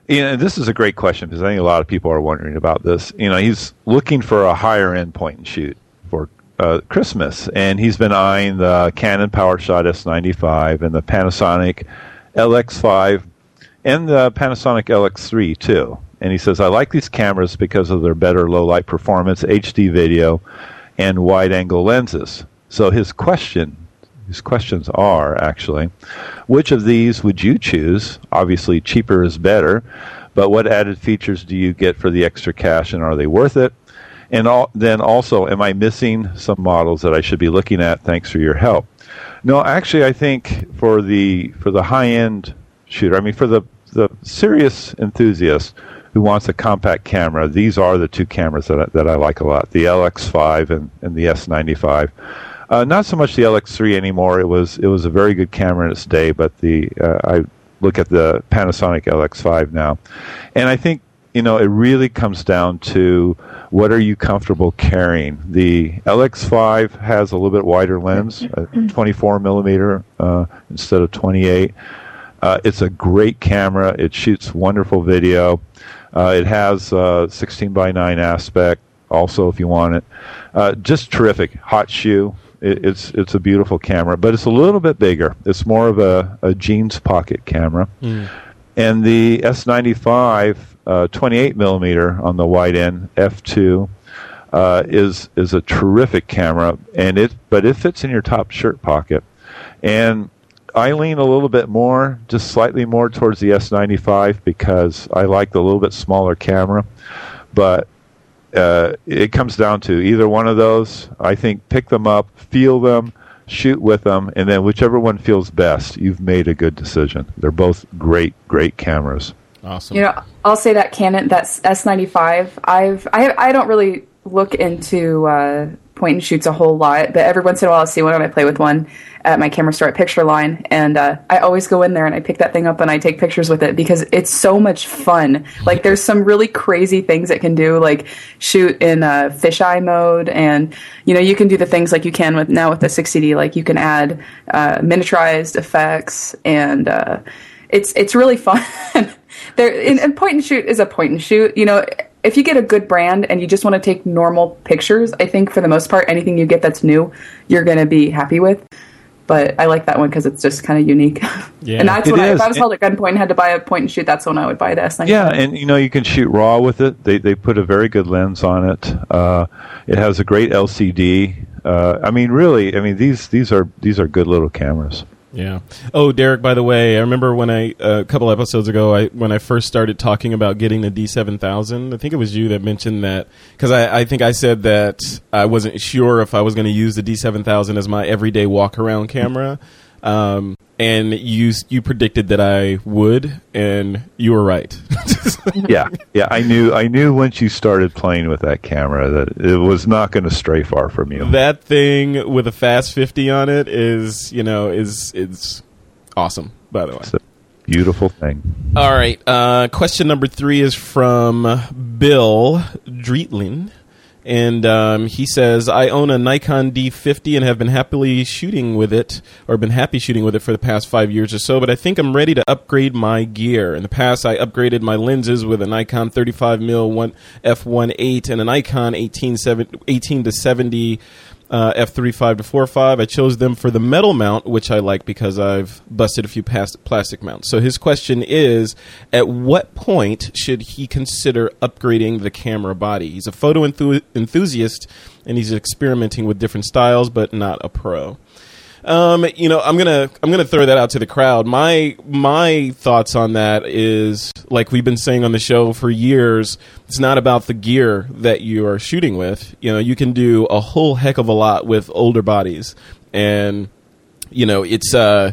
know, this is a great question because I think a lot of people are wondering about this. You know, he's looking for a higher end point and shoot for uh, Christmas, and he's been eyeing the Canon PowerShot S95 and the Panasonic LX5 and the Panasonic LX3 too. And he says, I like these cameras because of their better low light performance, HD video, and wide angle lenses. So his question these questions are actually which of these would you choose? Obviously, cheaper is better, but what added features do you get for the extra cash and are they worth it? And all, then also, am I missing some models that I should be looking at? Thanks for your help. No, actually, I think for the for the high end shooter, I mean for the the serious enthusiast who wants a compact camera, these are the two cameras that I, that I like a lot: the LX5 and, and the S95. Uh, not so much the LX3 anymore. It was it was a very good camera in its day, but the uh, I look at the Panasonic LX5 now, and I think you know it really comes down to what are you comfortable carrying. The LX5 has a little bit wider lens, mm-hmm. 24 millimeter uh, instead of 28. Uh, it's a great camera. It shoots wonderful video. Uh, it has uh, 16 by 9 aspect also if you want it. Uh, just terrific. Hot shoe. It, it's it's a beautiful camera, but it's a little bit bigger. It's more of a, a jeans pocket camera. Mm. And the S95 uh, 28 millimeter on the wide end f2 uh, is is a terrific camera, and it but it fits in your top shirt pocket. And I lean a little bit more, just slightly more towards the S95 because I like the little bit smaller camera. But uh, it comes down to either one of those. I think pick them up, feel them, shoot with them, and then whichever one feels best, you've made a good decision. They're both great, great cameras. Awesome. You know, I'll say that Canon, that's S95. I've I I don't really look into uh, point and shoots a whole lot, but every once in a while I'll see one and I play with one at my camera store at Pictureline, and uh, I always go in there and I pick that thing up and I take pictures with it because it's so much fun. Like there's some really crazy things it can do, like shoot in uh, fisheye mode, and you know you can do the things like you can with now with the 60D, like you can add uh, miniaturized effects, and uh, it's it's really fun. there and point and shoot is a point and shoot, you know if you get a good brand and you just want to take normal pictures, I think for the most part, anything you get that's new, you're going to be happy with. But I like that one because it's just kind of unique. Yeah. and that's It when I, if. I was held at gunpoint and had to buy a point and shoot, that's when I would buy the S95. Yeah, and you know you can shoot raw with it. They they put a very good lens on it. Uh, it has a great LCD. Uh, I mean, really, I mean these these are these are good little cameras. Yeah. Oh, Derrick. By the way, I remember when I uh, a couple episodes ago, I when I first started talking about getting the D seven thousand. I think it was you that mentioned that because I, I think I said that I wasn't sure if I was going to use the D seven thousand as my everyday walk around camera. Um, and you you predicted that I would, and you were right. yeah, yeah. I knew I knew once you started playing with that camera that it was not going to stray far from you. that thing with a fast fifty on it is, you know, is is awesome. By the way. It's a beautiful thing. All right. Uh, question number three is from Bill Dreetlin. And um, he says, I own a Nikon D50 and have been happily shooting with it, or been happy shooting with it for the past five years or so, but I think I'm ready to upgrade my gear. In the past, I upgraded my lenses with a Nikon 35mm 1 f1.8 and a Nikon 18, 18 to 70 uh, f35 to 45. I chose them for the metal mount, which I like because I've busted a few past plastic mounts. So his question is At what point should he consider upgrading the camera body? He's a photo enthu- enthusiast and he's experimenting with different styles, but not a pro. Um, you know, I'm gonna I'm gonna throw that out to the crowd. My my thoughts on that is like we've been saying on the show for years. It's not about the gear that you are shooting with. You know, you can do a whole heck of a lot with older bodies, and you know, it's uh,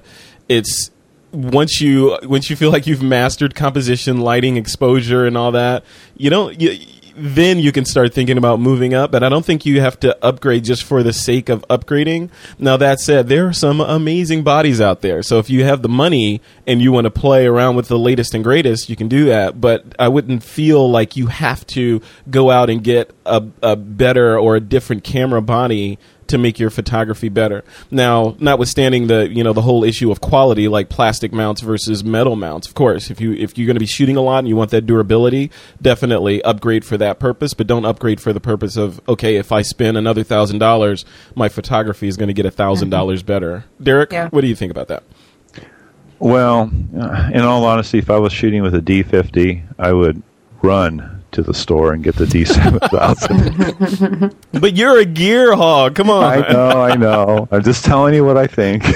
it's once you once you feel like you've mastered composition, lighting, exposure, and all that, you don't. You, then you can start thinking about moving up. But I don't think you have to upgrade just for the sake of upgrading. Now that said, there are some amazing bodies out there. So if you have the money and you want to play around with the latest and greatest, you can do that. But I wouldn't feel like you have to go out and get a, a better or a different camera body to make your photography better. Now, notwithstanding the you know the whole issue of quality, like plastic mounts versus metal mounts. Of course, if you if you're going to be shooting a lot and you want that durability, definitely upgrade for that purpose. But don't upgrade for the purpose of okay, if I spend another thousand dollars, my photography is going to get a thousand dollars better. Derrick, Yeah. what do you think about that? Well, uh, in all honesty, if I was shooting with a D50, I would run to the store and get the D7000. But you're a gear hog. Come on. I know, I know. I'm just telling you what I think.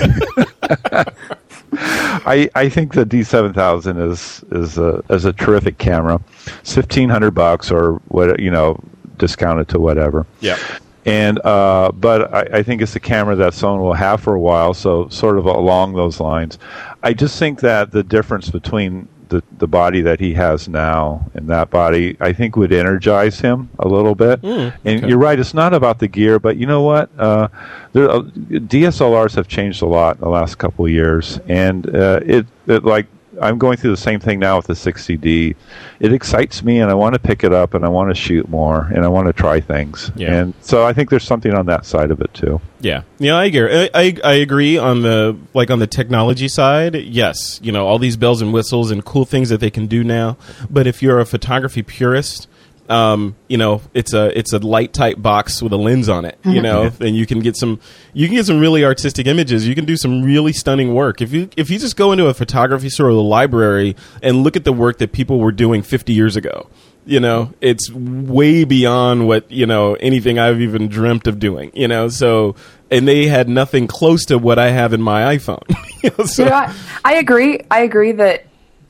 I I think the D7000 is is a is a terrific camera. It's fifteen hundred bucks or what you know discounted to whatever. Yeah. And uh, but I, I think it's a camera that someone will have for a while. So sort of along those lines, I just think that the difference between the the body that he has now and that body, I think would energize him a little bit. and you're right, it's not about the gear, but you know what? Uh, there, uh, DSLRs have changed a lot in the last couple of years, and uh, it, it like I'm going through the same thing now with the 60D. It excites me, and I want to pick it up, and I want to shoot more, and I want to try things. Yeah. And so I think there's something on that side of it too. Yeah, yeah, I agree. I, I I agree on the like on the technology side. Yes, you know all these bells and whistles and cool things that they can do now. But if you're a photography purist, um, you know it's a it's a light type box with a lens on it. You know, and you can get some you can get some really artistic images. You can do some really stunning work. If you if you just go into a photography store or the library and look at the work that people were doing 50 years ago you know it's way beyond what you know anything i've even dreamt of doing you know so and they had nothing close to what i have in my iphone You know, so- You know, I, I agree. I agree that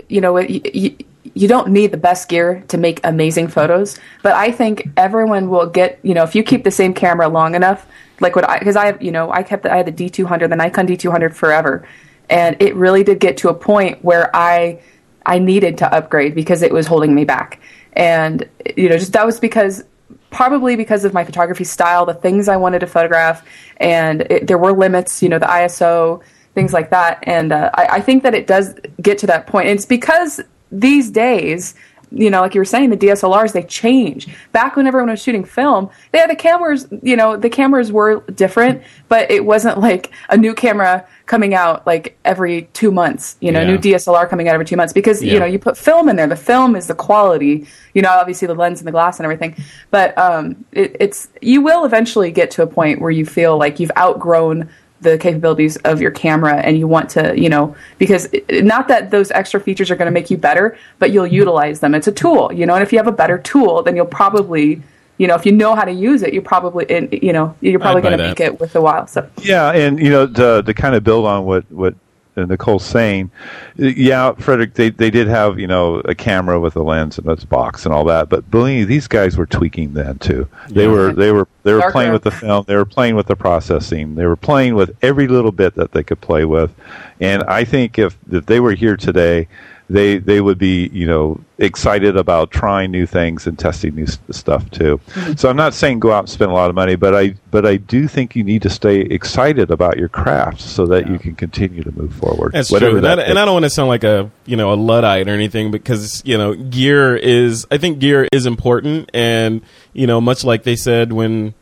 you know y- y- you don't need the best gear to make amazing photos, but I think everyone will get, you know, if you keep the same camera long enough, like what I, because I have, you know, I kept, the, I had the D200, the Nikon D200 forever. And it really did get to a point where I, I needed to upgrade because it was holding me back. And, you know, just that was because probably because of my photography style, the things I wanted to photograph, and it, there were limits, you know, the ISO, things like that. And uh, I, I think that it does get to that point. And it's because these days, you know, like you were saying, the DSLRs they change. Back when everyone was shooting film, they had the cameras. You know, the cameras were different, but it wasn't like a new camera coming out like every two months. You know, Yeah. new DSLR coming out every two months because Yeah. you know you put film in there. The film is the quality. You know, obviously the lens and the glass and everything, but um, it, it's you will eventually get to a point where you feel like you've outgrown the capabilities of your camera and you want to you know because it, not that those extra features are going to make you better but you'll utilize them. It's a tool you know and if you have a better tool then you'll probably you know if you know how to use it you probably you know you're probably going to make it with a while so. Yeah, and you know to, to kind of build on what what Nicole's saying, yeah, Frederick, they they did have you know a camera with a lens and its box and all that, but believe me, these guys were tweaking then too. They Yeah. were they were they were Darker. playing with the film, they were playing with the processing, they were playing with every little bit that they could play with, and I think if if they were here today. They they would be you know excited about trying new things and testing new stuff too. Mm-hmm. So I'm not saying go out and spend a lot of money, but I but I do think you need to stay excited about your craft so that you can continue to move forward. That's true, and, that I, and I don't want to sound like a you know a luddite or anything because you know gear is I think gear is important, and you know much like they said when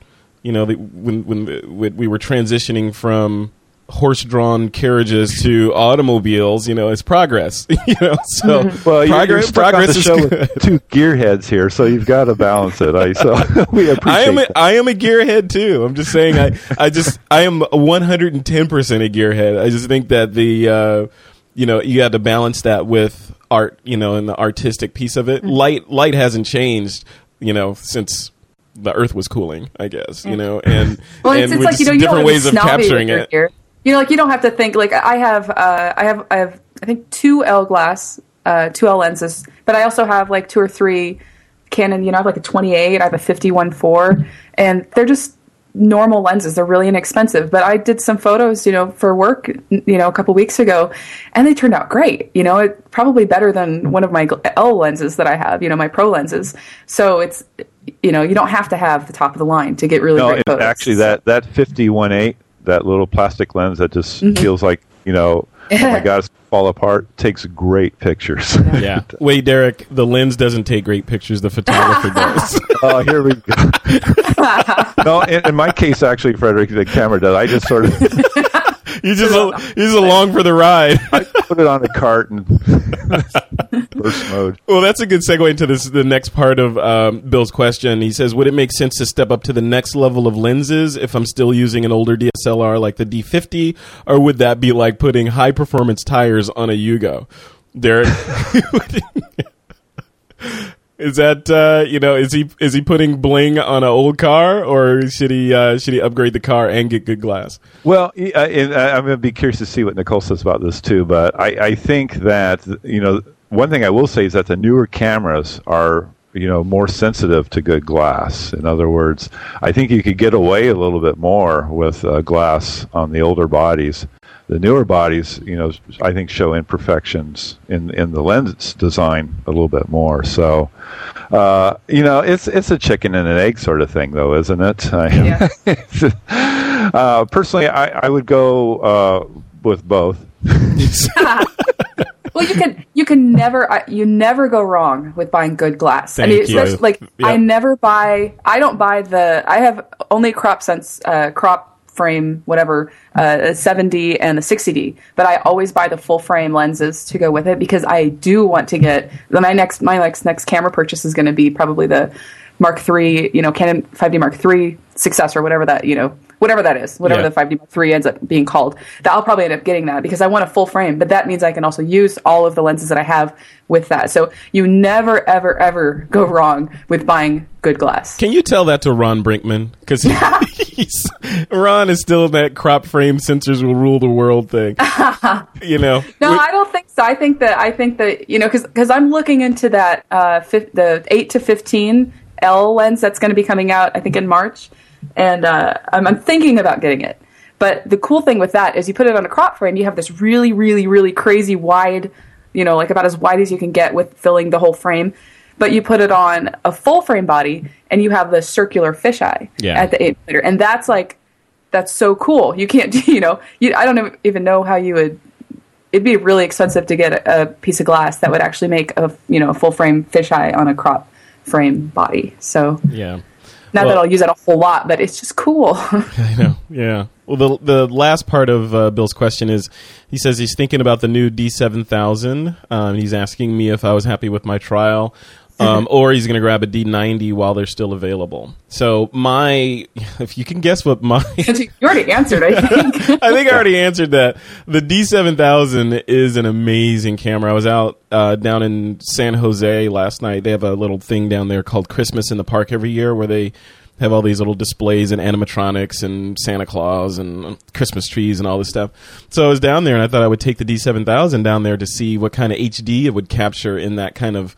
you know the, when when we were transitioning from horse-drawn carriages to automobiles, you know, it's progress. you know, so well, progress, progress is good. two gearheads here, so you've got to balance it. I so we appreciate. I am a. I am a gearhead too. I'm just saying I I just I am 110 percent a gearhead. I just think that the uh, you know you have to balance that with art, you know, and the artistic piece of it. Mm-hmm. Light light hasn't changed, you know, since the Earth was cooling. I guess you know, and Well, and it's, it's with like you know, just you different ways of capturing it. gear. You know, like you don't have to think like I have, uh, I have, I have, I think two L glass, uh, two L lenses, but I also have like two or three Canon. You know, I have like a 28, I have a 51 four, and they're just normal lenses. They're really inexpensive. But I did some photos, you know, for work, you know, a couple weeks ago, and they turned out great. You know, it probably better than one of my L lenses that I have. You know, my pro lenses. So it's, you know, you don't have to have the top of the line to get really No, great photos. actually, that that 51.8, that little plastic lens that just Mm-hmm. feels like you know, oh my god, it's gonna fall apart. Takes great pictures. Yeah. Wait, Derrick, the lens doesn't take great pictures. The photographer does. oh, here we go. no, in, in my case, actually, Frederick, the camera does. I just sort of you just you just along for the ride. I put it on a cart and burst mode. Well, that's a good segue into this. The next part of um, Bill's question. He says, "Would it make sense to step up to the next level of lenses if I'm still using an older DSLR like the D50, or would that be like putting high performance tires on a Yugo?" Derrick, is that uh, you know is he is he putting bling on an old car, or should he uh, should he upgrade the car and get good glass? Well, and uh, I'm going to be curious to see what Nicole says about this too. But I, I think that you know one thing I will say is that the newer cameras are you know more sensitive to good glass. In other words, I think you could get away a little bit more with uh, glass on the older bodies. The newer bodies, you know, I think show imperfections in in the lens design a little bit more. So, uh, you know, it's it's a chicken and an egg sort of thing, though, isn't it? Yeah. uh, personally, I, I would go uh, with both. Well, you can you can never uh, you never go wrong with buying good glass. I Thank mean, you. like Yep. I never buy. I don't buy the. I have only crop sense uh, crop frame whatever uh, a 70 and a 60D, but I always buy the full frame lenses to go with it because I do want to get my next my next next camera purchase is going to be probably the Mark III, you know, Canon 5D Mark III successor, whatever that you know whatever that is, whatever Yeah. the 5D Mark III ends up being called. That I'll probably end up getting that because I want a full frame, but that means I can also use all of the lenses that I have with that. So you never, ever, ever go wrong with buying good glass. Can you tell that to Ron Brinkman? Because He's- Ron is still that crop frame sensors will rule the world thing. you know, No, I don't think so. I think that I think that you know because I'm looking into that uh, fif- the eight to fifteen L lens that's going to be coming out I think in March, and uh, I'm, I'm thinking about getting it. But the cool thing with that is you put it on a crop frame, you have this really, really, really crazy wide, you know, like about as wide as you can get with filling the whole frame. But you put it on a full frame body, and you have the circular fisheye Yeah. at the eight millimeter, and that's like that's so cool. You can't, you know, you, I don't even know how you would it'd be really expensive to get a, a piece of glass that would actually make a you know a full frame fisheye on a crop frame body. So yeah. Not Well- that I'll use that a whole lot, but it's just cool. I know. Yeah. Well, the the last part of uh, Bill's question is, he says he's thinking about the new D seven thousand. Um, he's asking me if I was happy with my trial, um, or he's going to grab a D ninety while they're still available. So my, if you can guess what my, you already answered, I think. I think I already answered that. The D seven thousand is an amazing camera. I was out uh, down in San Jose last night. They have a little thing down there called Christmas in the Park every year, where they have all these little displays and animatronics and Santa Claus and Christmas trees and all this stuff. So I was down there and I thought I would take the D seven thousand down there to see what kind of HD it would capture in that kind of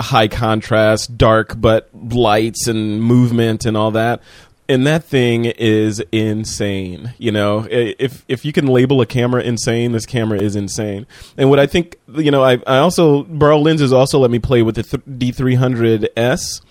high contrast, dark but lights and movement and all that. And that thing is insane. You know, if if you can label a camera insane, this camera is insane. And what I think, you know, I I also Borrow Lenses also let me play with the th- D300S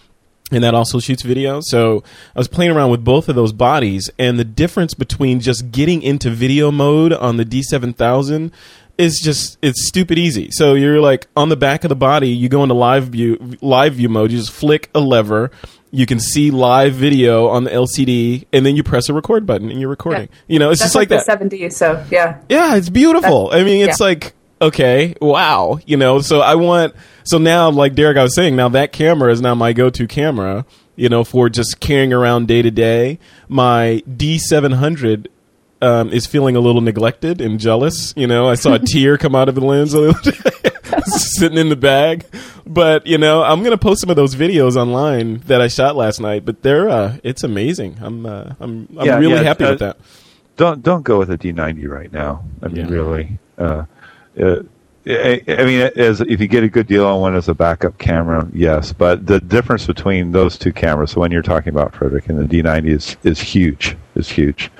and that also shoots video. So I was playing around with both of those bodies, and the difference between just getting into video mode on the D7000 is just it's stupid easy. So you're like on the back of the body, you go into live view live view mode, you just flick a lever. You can see live video on the LCD, and then you press a record button, and you're recording. You know, it's That's just like, like, that. the 70s, so yeah. Yeah, it's beautiful. I mean, it's yeah. like okay, wow, you know. So I want so now, like Derrick, I was saying, now that camera is now my go-to camera. You know, for just carrying around day to day. My D seven hundred um, is feeling a little neglected and jealous. You know, I saw a tear come out of the lens the other sitting in the bag. But you know, I'm gonna post some of those videos online that I shot last night. But they're uh, it's amazing. I'm uh, I'm I'm Yeah, really yeah, happy uh, with that. don't don't go with a D90 right now. I mean, Yeah. really. Uh, uh, I, I mean, as if you get a good deal on one as a backup camera, yes. But the difference between those two cameras, the one you're talking about, Frederick, and the D90 is is huge. Is huge.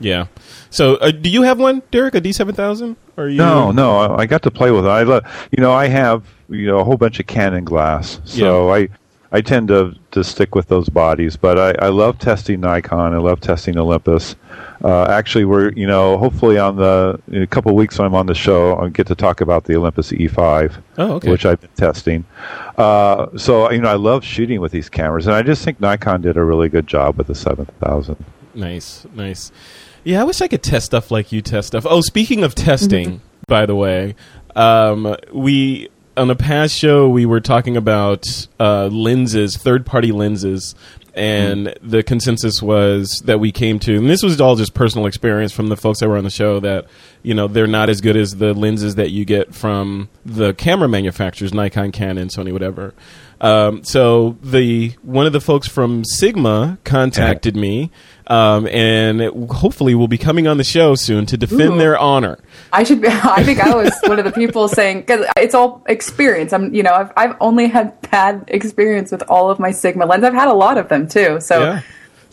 Yeah. So, uh, do you have one, Derrick? A D seven thousand? Or you? No, no, I, I got to play with it. I love, you know, I have you know a whole bunch of Canon glass, so I I tend to to stick with those bodies. But I, I love testing Nikon. I love testing Olympus. Uh, actually, we're you know hopefully on the in a couple of weeks when I'm on the show, I'll get to talk about the Olympus E5, Oh, okay. which I've been testing. Uh, so you know, I love shooting with these cameras, and I just think Nikon did a really good job with the 7000. Nice, nice. Yeah, I wish I could test stuff like you test stuff. Oh, speaking of testing, by the way, um, we on a past show we were talking about uh, lenses, third-party lenses, and the consensus was that we came to, and this was all just personal experience from the folks that were on the show that you know they're not as good as the lenses that you get from the camera manufacturers, Nikon, Canon, Sony, whatever. Um, so the one of the folks from Sigma contacted me, um, and it- hopefully will be coming on the show soon to defend Ooh. their honor. I should be, I think I was one of the people saying, because it's all experience. I'm, you know, I've, I've only had bad experience with all of my Sigma lenses. I've had a lot of them too. So Yeah.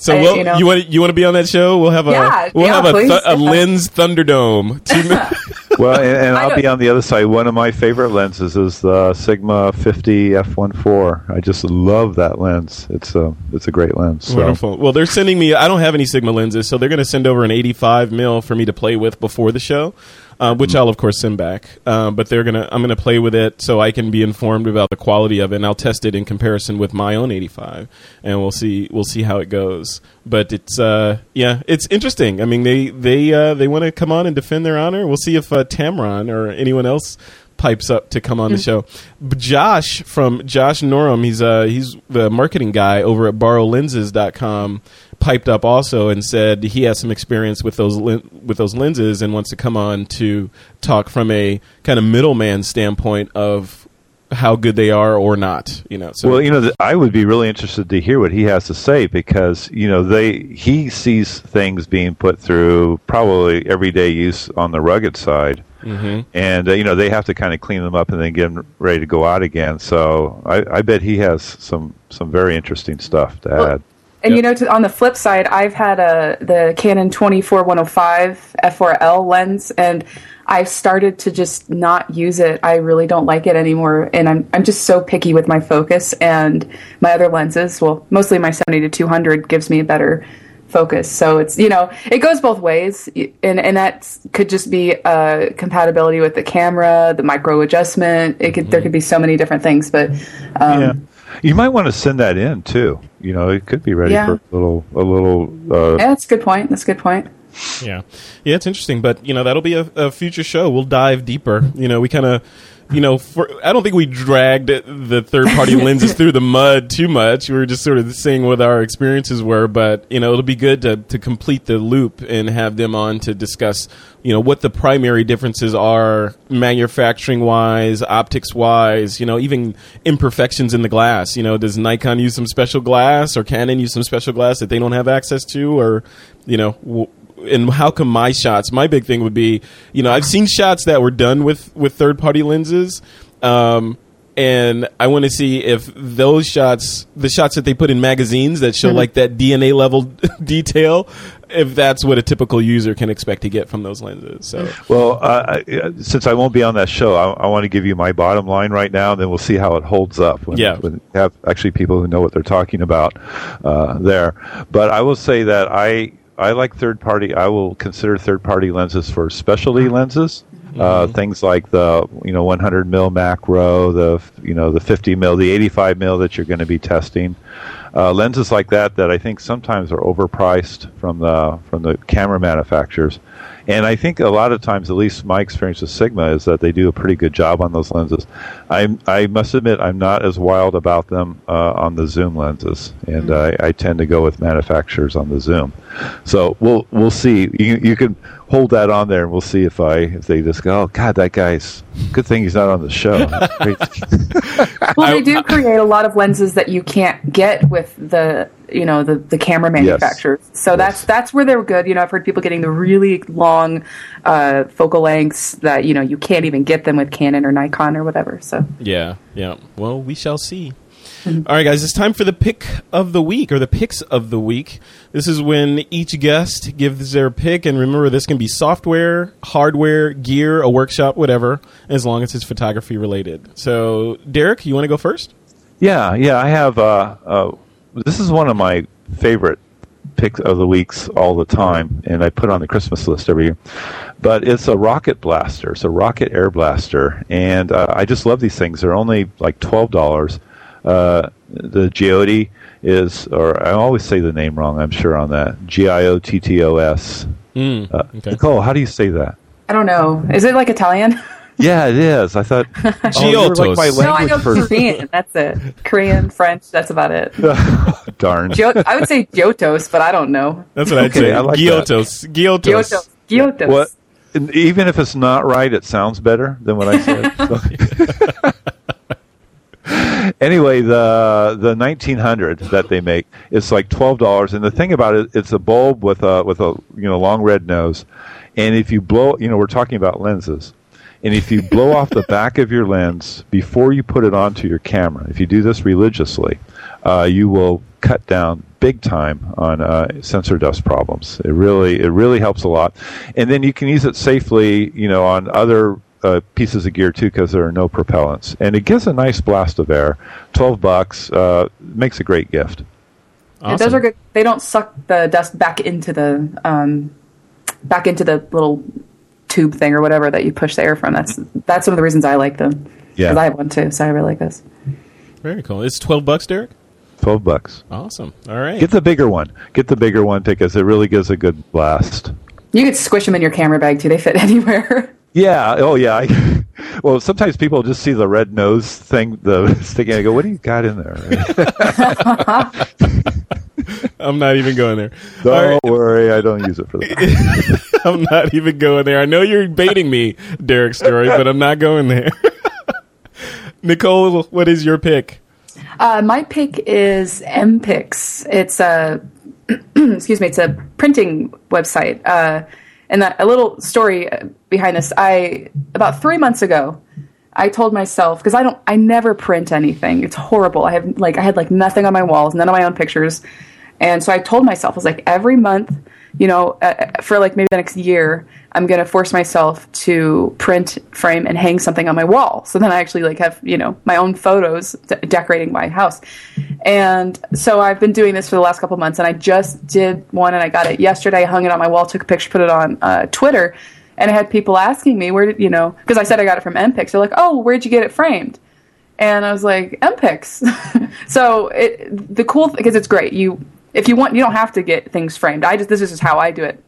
So I- we'll, you know- you want you want to be on that show? We'll have a Yeah, we'll yeah, have a, th- a lens Thunderdome. Well, and, and I I'll be on the other side. One of my favorite lenses is the Sigma 50 f1.4. I just love that lens. It's a it's a great lens. So. Wonderful. Well, they're sending me. I don't have any Sigma lenses, so they're going to send over an 85 mil for me to play with before the show, uh, which I'll of course send back. Uh, but they're gonna. I'm gonna play with it so I can be informed about the quality of it, and I'll test it in comparison with my own 85, and we'll see. We'll see how it goes. But it's uh, yeah, it's interesting. I mean, they they uh, they want to come on and defend their honor. We'll see if uh, Tamron or anyone else pipes up to come on the show. But Josh from Josh Norum, he's uh he's the marketing guy over at borrowlenses.com piped up also and said he has some experience with those lin- with those lenses and wants to come on to talk from a kind of middleman standpoint of how good they are or not. You know, so Well, you know, th- I would be really interested to hear what he has to say because you know they he sees things being put through probably everyday use on the rugged side, mm-hmm. and uh, you know they have to kind of clean them up and then get them ready to go out again. So I, I bet he has some some very interesting stuff to Well, add. And you know, to, on the flip side, I've had a the Canon 24105 f4L lens, and I've started to just not use it. I really don't like it anymore, and I'm I'm just so picky with my focus and my other lenses. Well, mostly my 70 to 200 gives me a better focus. So it's you know it goes both ways, and and that could just be uh, compatibility with the camera, the micro adjustment. It could there could be so many different things, but um, yeah, you might want to send that in too. You know, it could be ready Yeah. for a little a little. Uh, yeah, that's a good point. That's a good point. Yeah, yeah, it's interesting, but you know that'll be a, a future show. We'll dive deeper. You know, we kind of, you know, for I don't think we dragged the third party lenses through the mud too much. We were just sort of seeing what our experiences were, but you know, it'll be good to to complete the loop and have them on to discuss, you know, what the primary differences are, manufacturing wise, optics wise. You know, even imperfections in the glass. You know, does Nikon use some special glass or Canon use some special glass that they don't have access to, or you know. W- and how come my shots my big thing would be you know i've seen shots that were done with with third party lenses um and i want to see if those shots the shots that they put in magazines that show like that dna level detail if that's what a typical user can expect to get from those lenses so Well, uh, I- uh, since I won't be on that show, I, I want to give you my bottom line right now, and then we'll see how it holds up. When, Yeah. when you have actually people who know what they're talking about uh, there. But I will say that I I like third party. I will consider third party lenses for specialty lenses. Uh, things like the you know 100 mil macro, the you know the 50 mil, the 85 mil that you're going to be testing. Uh, lenses like that that I think sometimes are overpriced from the from the camera manufacturers. And I think a lot of times, at least my experience with Sigma, is that they do a pretty good job on those lenses. I I must admit I'm not as wild about them uh, on the zoom lenses, and I, I tend to go with manufacturers on the zoom. So we'll we'll see. You you can hold that on there, and we'll see if I if they just go, oh God, that guy's good thing he's not on the show. Well, they do create a lot of lenses that you can't get with the you know the the camera manufacturers. So that's that's where they're good. You know, I've heard people getting the really long uh, focal lengths that you know you can't even get them with Canon or Nikon or whatever. So Yeah, yeah. Well, we shall see. All right, guys, it's time for the pick of the week or the picks of the week. This is when each guest gives their pick, and remember, this can be software, hardware, gear, a workshop, whatever, as long as it's photography related. So, Derrick, you want to go first? Yeah, yeah, I have. Uh, uh, this is one of my favorite picks of the weeks all the time, and I put it on the Christmas list every year. But it's a rocket blaster. It's a rocket air blaster, and uh, I just love these things. They're only like twelve dollars. Uh, the Geotti is, or I always say the name wrong. I'm sure on that. G I O T T O S. Mm, Uh, okay. Nicole, how do you say that? I don't know. Is it like Italian? Yeah, it is. I thought. oh, you're like my Giottos. no, I know person. Korean. That's it. Korean, French. That's about it. Darn. Gio- I would say Gyotos, but I don't know. That's what I'd Okay, say. I like that. Gyotos. Gyotos. Gyotos. Gyotos. What? even if it's not right, it sounds better than what I said. So- anyway, the the 1900 that they make is like twelve dollars, and the thing about it, it's a bulb with a with a you know long red nose, and if you blow, you know, we're talking about lenses. And if you blow off the back of your lens before you put it onto your camera, if you do this religiously, uh, you will cut down big time on uh, sensor dust problems. It really, it really helps a lot. And then you can use it safely, you know, on other uh, pieces of gear too, because there are no propellants, and it gives a nice blast of air. Twelve bucks uh, makes a great gift. Yeah, those are good. They don't suck the dust back into the um, back into the little tube thing or whatever that you push the air from. That's that's one of the reasons I like them. Yeah. because I have one too, so I really like this. Very cool. It's 12 bucks, Derrick? Twelve bucks. Awesome. All right. Get the bigger one. Get the bigger one because it really gives a good blast. You could squish them in your camera bag too. They fit anywhere. Yeah. Oh, yeah. I, well, sometimes people just see the red nose thing, the sticking. I go, "What do you got in there?" I'm not even going there. Don't right. worry, I don't use it for that. I'm not even going there. I know you're baiting me, Derrick Story, but I'm not going there. Nicole, what is your pick? Uh, my pick is MPix. It's a excuse me. It's a printing website. Uh, and that, a little story uh, behind this. I about three months ago, I told myself because I don't, I never print anything. It's horrible. I have like I had like nothing on my walls, none of my own pictures, and so I told myself I was like every month, you know, uh, for like maybe the next year, I'm gonna force myself to print, frame, and hang something on my wall. So then I actually like have you know my own photos de- decorating my house, and so I've been doing this for the last couple months, and I just did one, and I got it yesterday. I hung it on my wall, took a picture, put it on uh, Twitter, and I had people asking me where did you know because I said I got it from MPix. They're like, oh, where'd you get it framed? And I was like, MPix. so it, the cool because it's great. You if you want, you don't have to get things framed. I just this is just how I do it.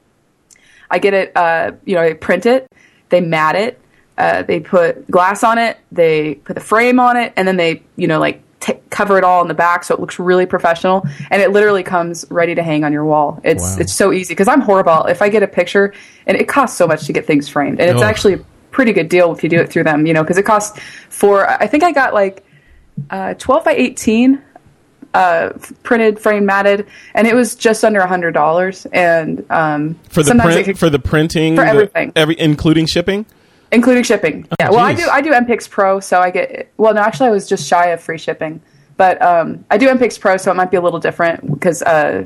I get it, uh, you know, they print it, they mat it, uh, they put glass on it, they put the frame on it, and then they, you know, like t- cover it all in the back so it looks really professional. And it literally comes ready to hang on your wall. It's Wow. it's so easy because I'm horrible. If I get a picture, and it costs so much to get things framed, and it's actually a pretty good deal if you do it through them, you know, because it costs for I think I got like uh, 12 by 18 uh, printed, frame matted, and it was just under a hundred dollars. And um, For the print, could- for the printing, For the- everything. every including shipping. including shipping. yeah, well, I do I do MPix Pro, so I get well. No, actually, I was just shy of free shipping, but um, I do MPix Pro, so it might be a little different because uh,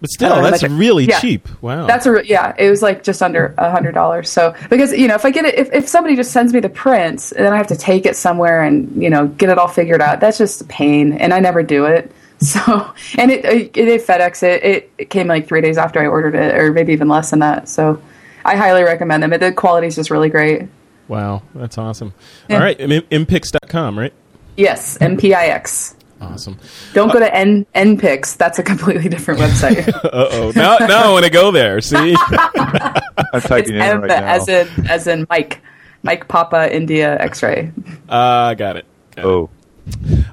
But still, I know, that's a- really yeah. cheap. Wow. that's a yeah, it was like just under a hundred dollars. So because you know, if I get it, if, if somebody just sends me the prints, and then I have to take it somewhere and you know get it all figured out, that's just a pain, and I never do it. So and it it, it FedEx it, it it came like three days after I ordered it, or maybe even less than that. So I highly recommend them. The quality is just really great. wow. That's awesome. Yeah. All right. M- Mpix.com, right? Yes, MPIX. Awesome. Don't go to N NPix. That's a completely different website. Uh oh. Now, now I want to go there. See? I'm it's typing in M right now. as in as in Mike, Mike Papa India X-ray. uh, got it. Got it. oh,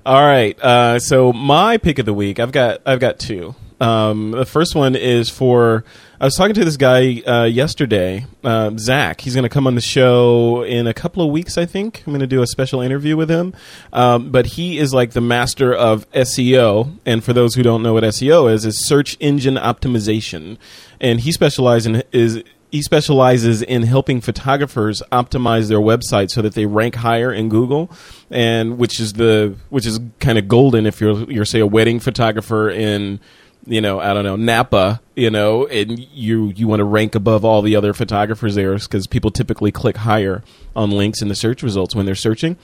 All right. Uh, so my pick of the week, I've got I've got two. Um, the first one is for I was talking to this guy uh, yesterday, uh, Zach. He's going to come on the show in a couple of weeks, I think. I'm going to do a special interview with him. Um, but he is like the master of SEO, and for those who don't know what SEO is, is search engine optimization, and he specializes in is he specializes in helping photographers optimize their website so that they rank higher in Google, and which is the which is kind of golden if you're you're say a wedding photographer in you know I don't know Napa, you know, and you you want to rank above all the other photographers there because people typically click higher on links in the search results when they're searching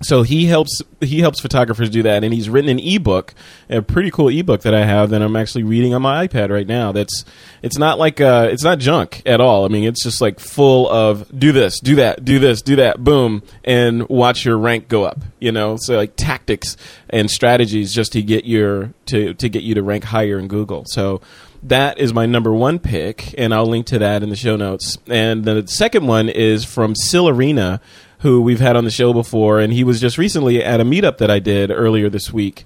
so he helps he helps photographers do that and he's written an ebook a pretty cool ebook that i have that i'm actually reading on my ipad right now that's it's not like uh it's not junk at all. I mean it's just like full of do this do that do this do that boom and watch your rank go up you know? So like tactics and strategies just to get your to to get you to rank higher in google. So that is my number one pick, and I'll link to that in the show notes. And the second one is from Syl Arena, who we've had on the show before, and he was just recently at a meetup that I did earlier this week,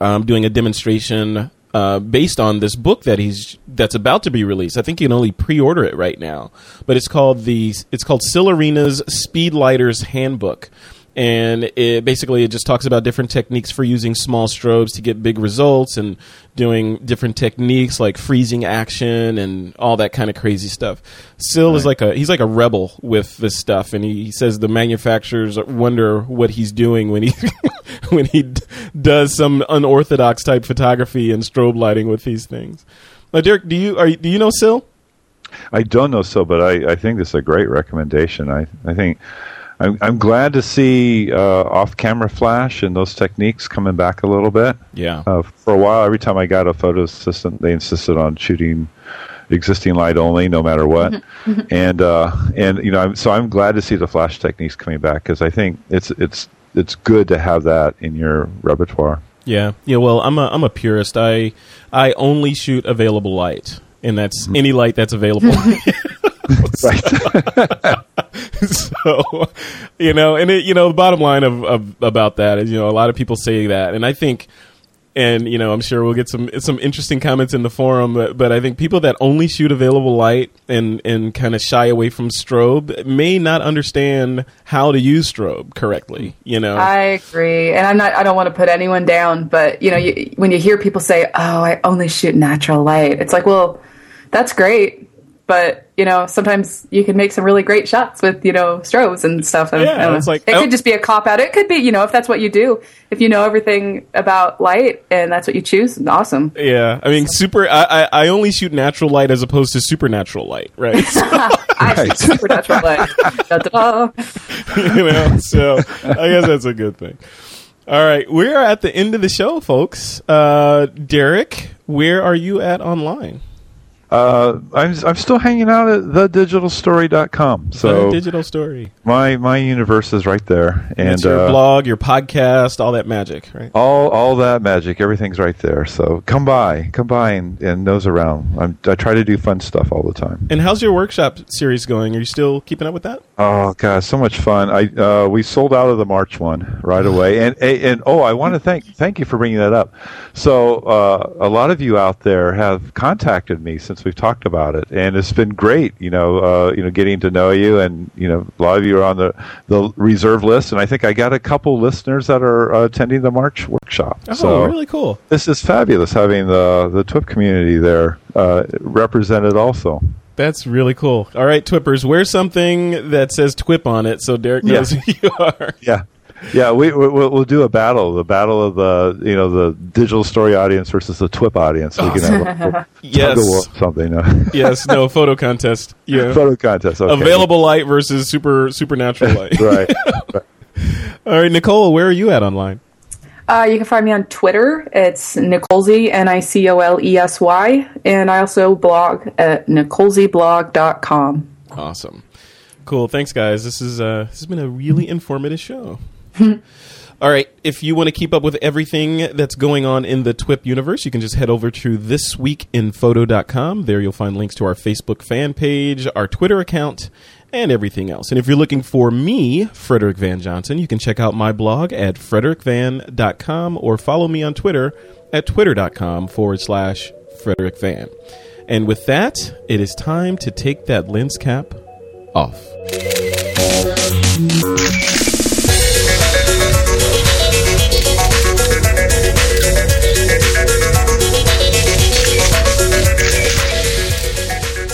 um, doing a demonstration uh, based on this book that he's that's about to be released. I think you can only pre-order it right now, but it's called the it's called Syl Arena's Speedliters Handbook and it basically it just talks about different techniques for using small strobes to get big results and doing different techniques like freezing action and all that kind of crazy stuff. Syl is like a he's like a rebel with this stuff, and he, he says the manufacturers wonder what he's doing when he when he d- does some unorthodox type photography and strobe lighting with these things. Now, Derrick, do you are do you know Syl? I don't know so, but I, I think this is a great recommendation. I, I think I'm, I'm glad to see uh, off-camera flash and those techniques coming back a little bit. Yeah. Uh, for a while, every time I got a photo assistant, they insisted on shooting existing light only, no matter what. and uh, and you know, I'm, so I'm glad to see the flash techniques coming back because I think it's it's it's good to have that in your repertoire. Yeah, yeah. Well, I'm a I'm a purist. I I only shoot available light, and that's any light that's available. Right. so, you know, and it, you know, the bottom line of, of about that is, you know, a lot of people say that, and I think and you know I'm sure we'll get some some interesting comments in the forum. But, but I think people that only shoot available light and and kind of shy away from strobe may not understand how to use strobe correctly. You know, I agree, and I'm not. I don't want to put anyone down, but you know, you, when you hear people say, "Oh, I only shoot natural light," it's like, well, that's great, but you know, sometimes you can make some really great shots with you know strobes and stuff. And, Yeah, it's like- it oh. could just be a cop out. It could be you know if that's what you do. If you know everything about light and that's what you choose, awesome. yeah. I mean, super. I, I I only shoot natural light as opposed to supernatural light, right? So, I shoot supernatural light. Da-da-da. you know, so I guess that's a good thing. All right, we're at the end of the show, folks. Uh, Derrick, where are you at online? Uh, I'm I'm still hanging out at thedigitalstory.com. So digital story. my my universe is right there, and That's your uh, blog, your podcast, all that magic, right? all all that magic, everything's right there. So come by, come by, and, and nose around. I'm, I try to do fun stuff all the time. And how's your workshop series going? Are you still keeping up with that? Oh god, so much fun! I uh, we sold out of the March one right away, and and, and oh, I want to thank thank you for bringing that up. So uh, a lot of you out there have contacted me since we've talked about it, and it's been great. You know, uh, you know, getting to know you, and you know, a lot of you are on the the reserve list, and I think I got a couple listeners that are uh, attending the March workshop. Oh, so really cool. this is fabulous having the the TWIP community there uh, represented also. That's really cool. All right, Twippers, wear something that says TWIP on it so Derrick knows Yeah. who you are. Yeah, yeah. We, we we'll, we'll do a battle, the battle of the you know the digital story audience versus the TWIP audience. We can have a, a Yes. tug of war, something. Yes, no, photo contest. Yeah. photo contest. Okay. Available light versus super supernatural light. Right. right. All right, Nicole, where are you at online? Uh, you can find me on Twitter. It's Nicolesy, N I C O L E S Y. And I also blog at nicolesyblog.com. Awesome. Cool. Thanks, guys. This is uh, this has been a really informative show. All right. If you want to keep up with everything that's going on in the TWIP universe, you can just head over to thisweekinphoto.com. There you'll find links to our Facebook fan page, our Twitter account, and everything else. And if you're looking for me, Frederick Van Johnson, you can check out my blog at frederickvan.com or follow me on Twitter at twitter.com forward slash Frederick Van. And with that, it is time to take that lens cap off.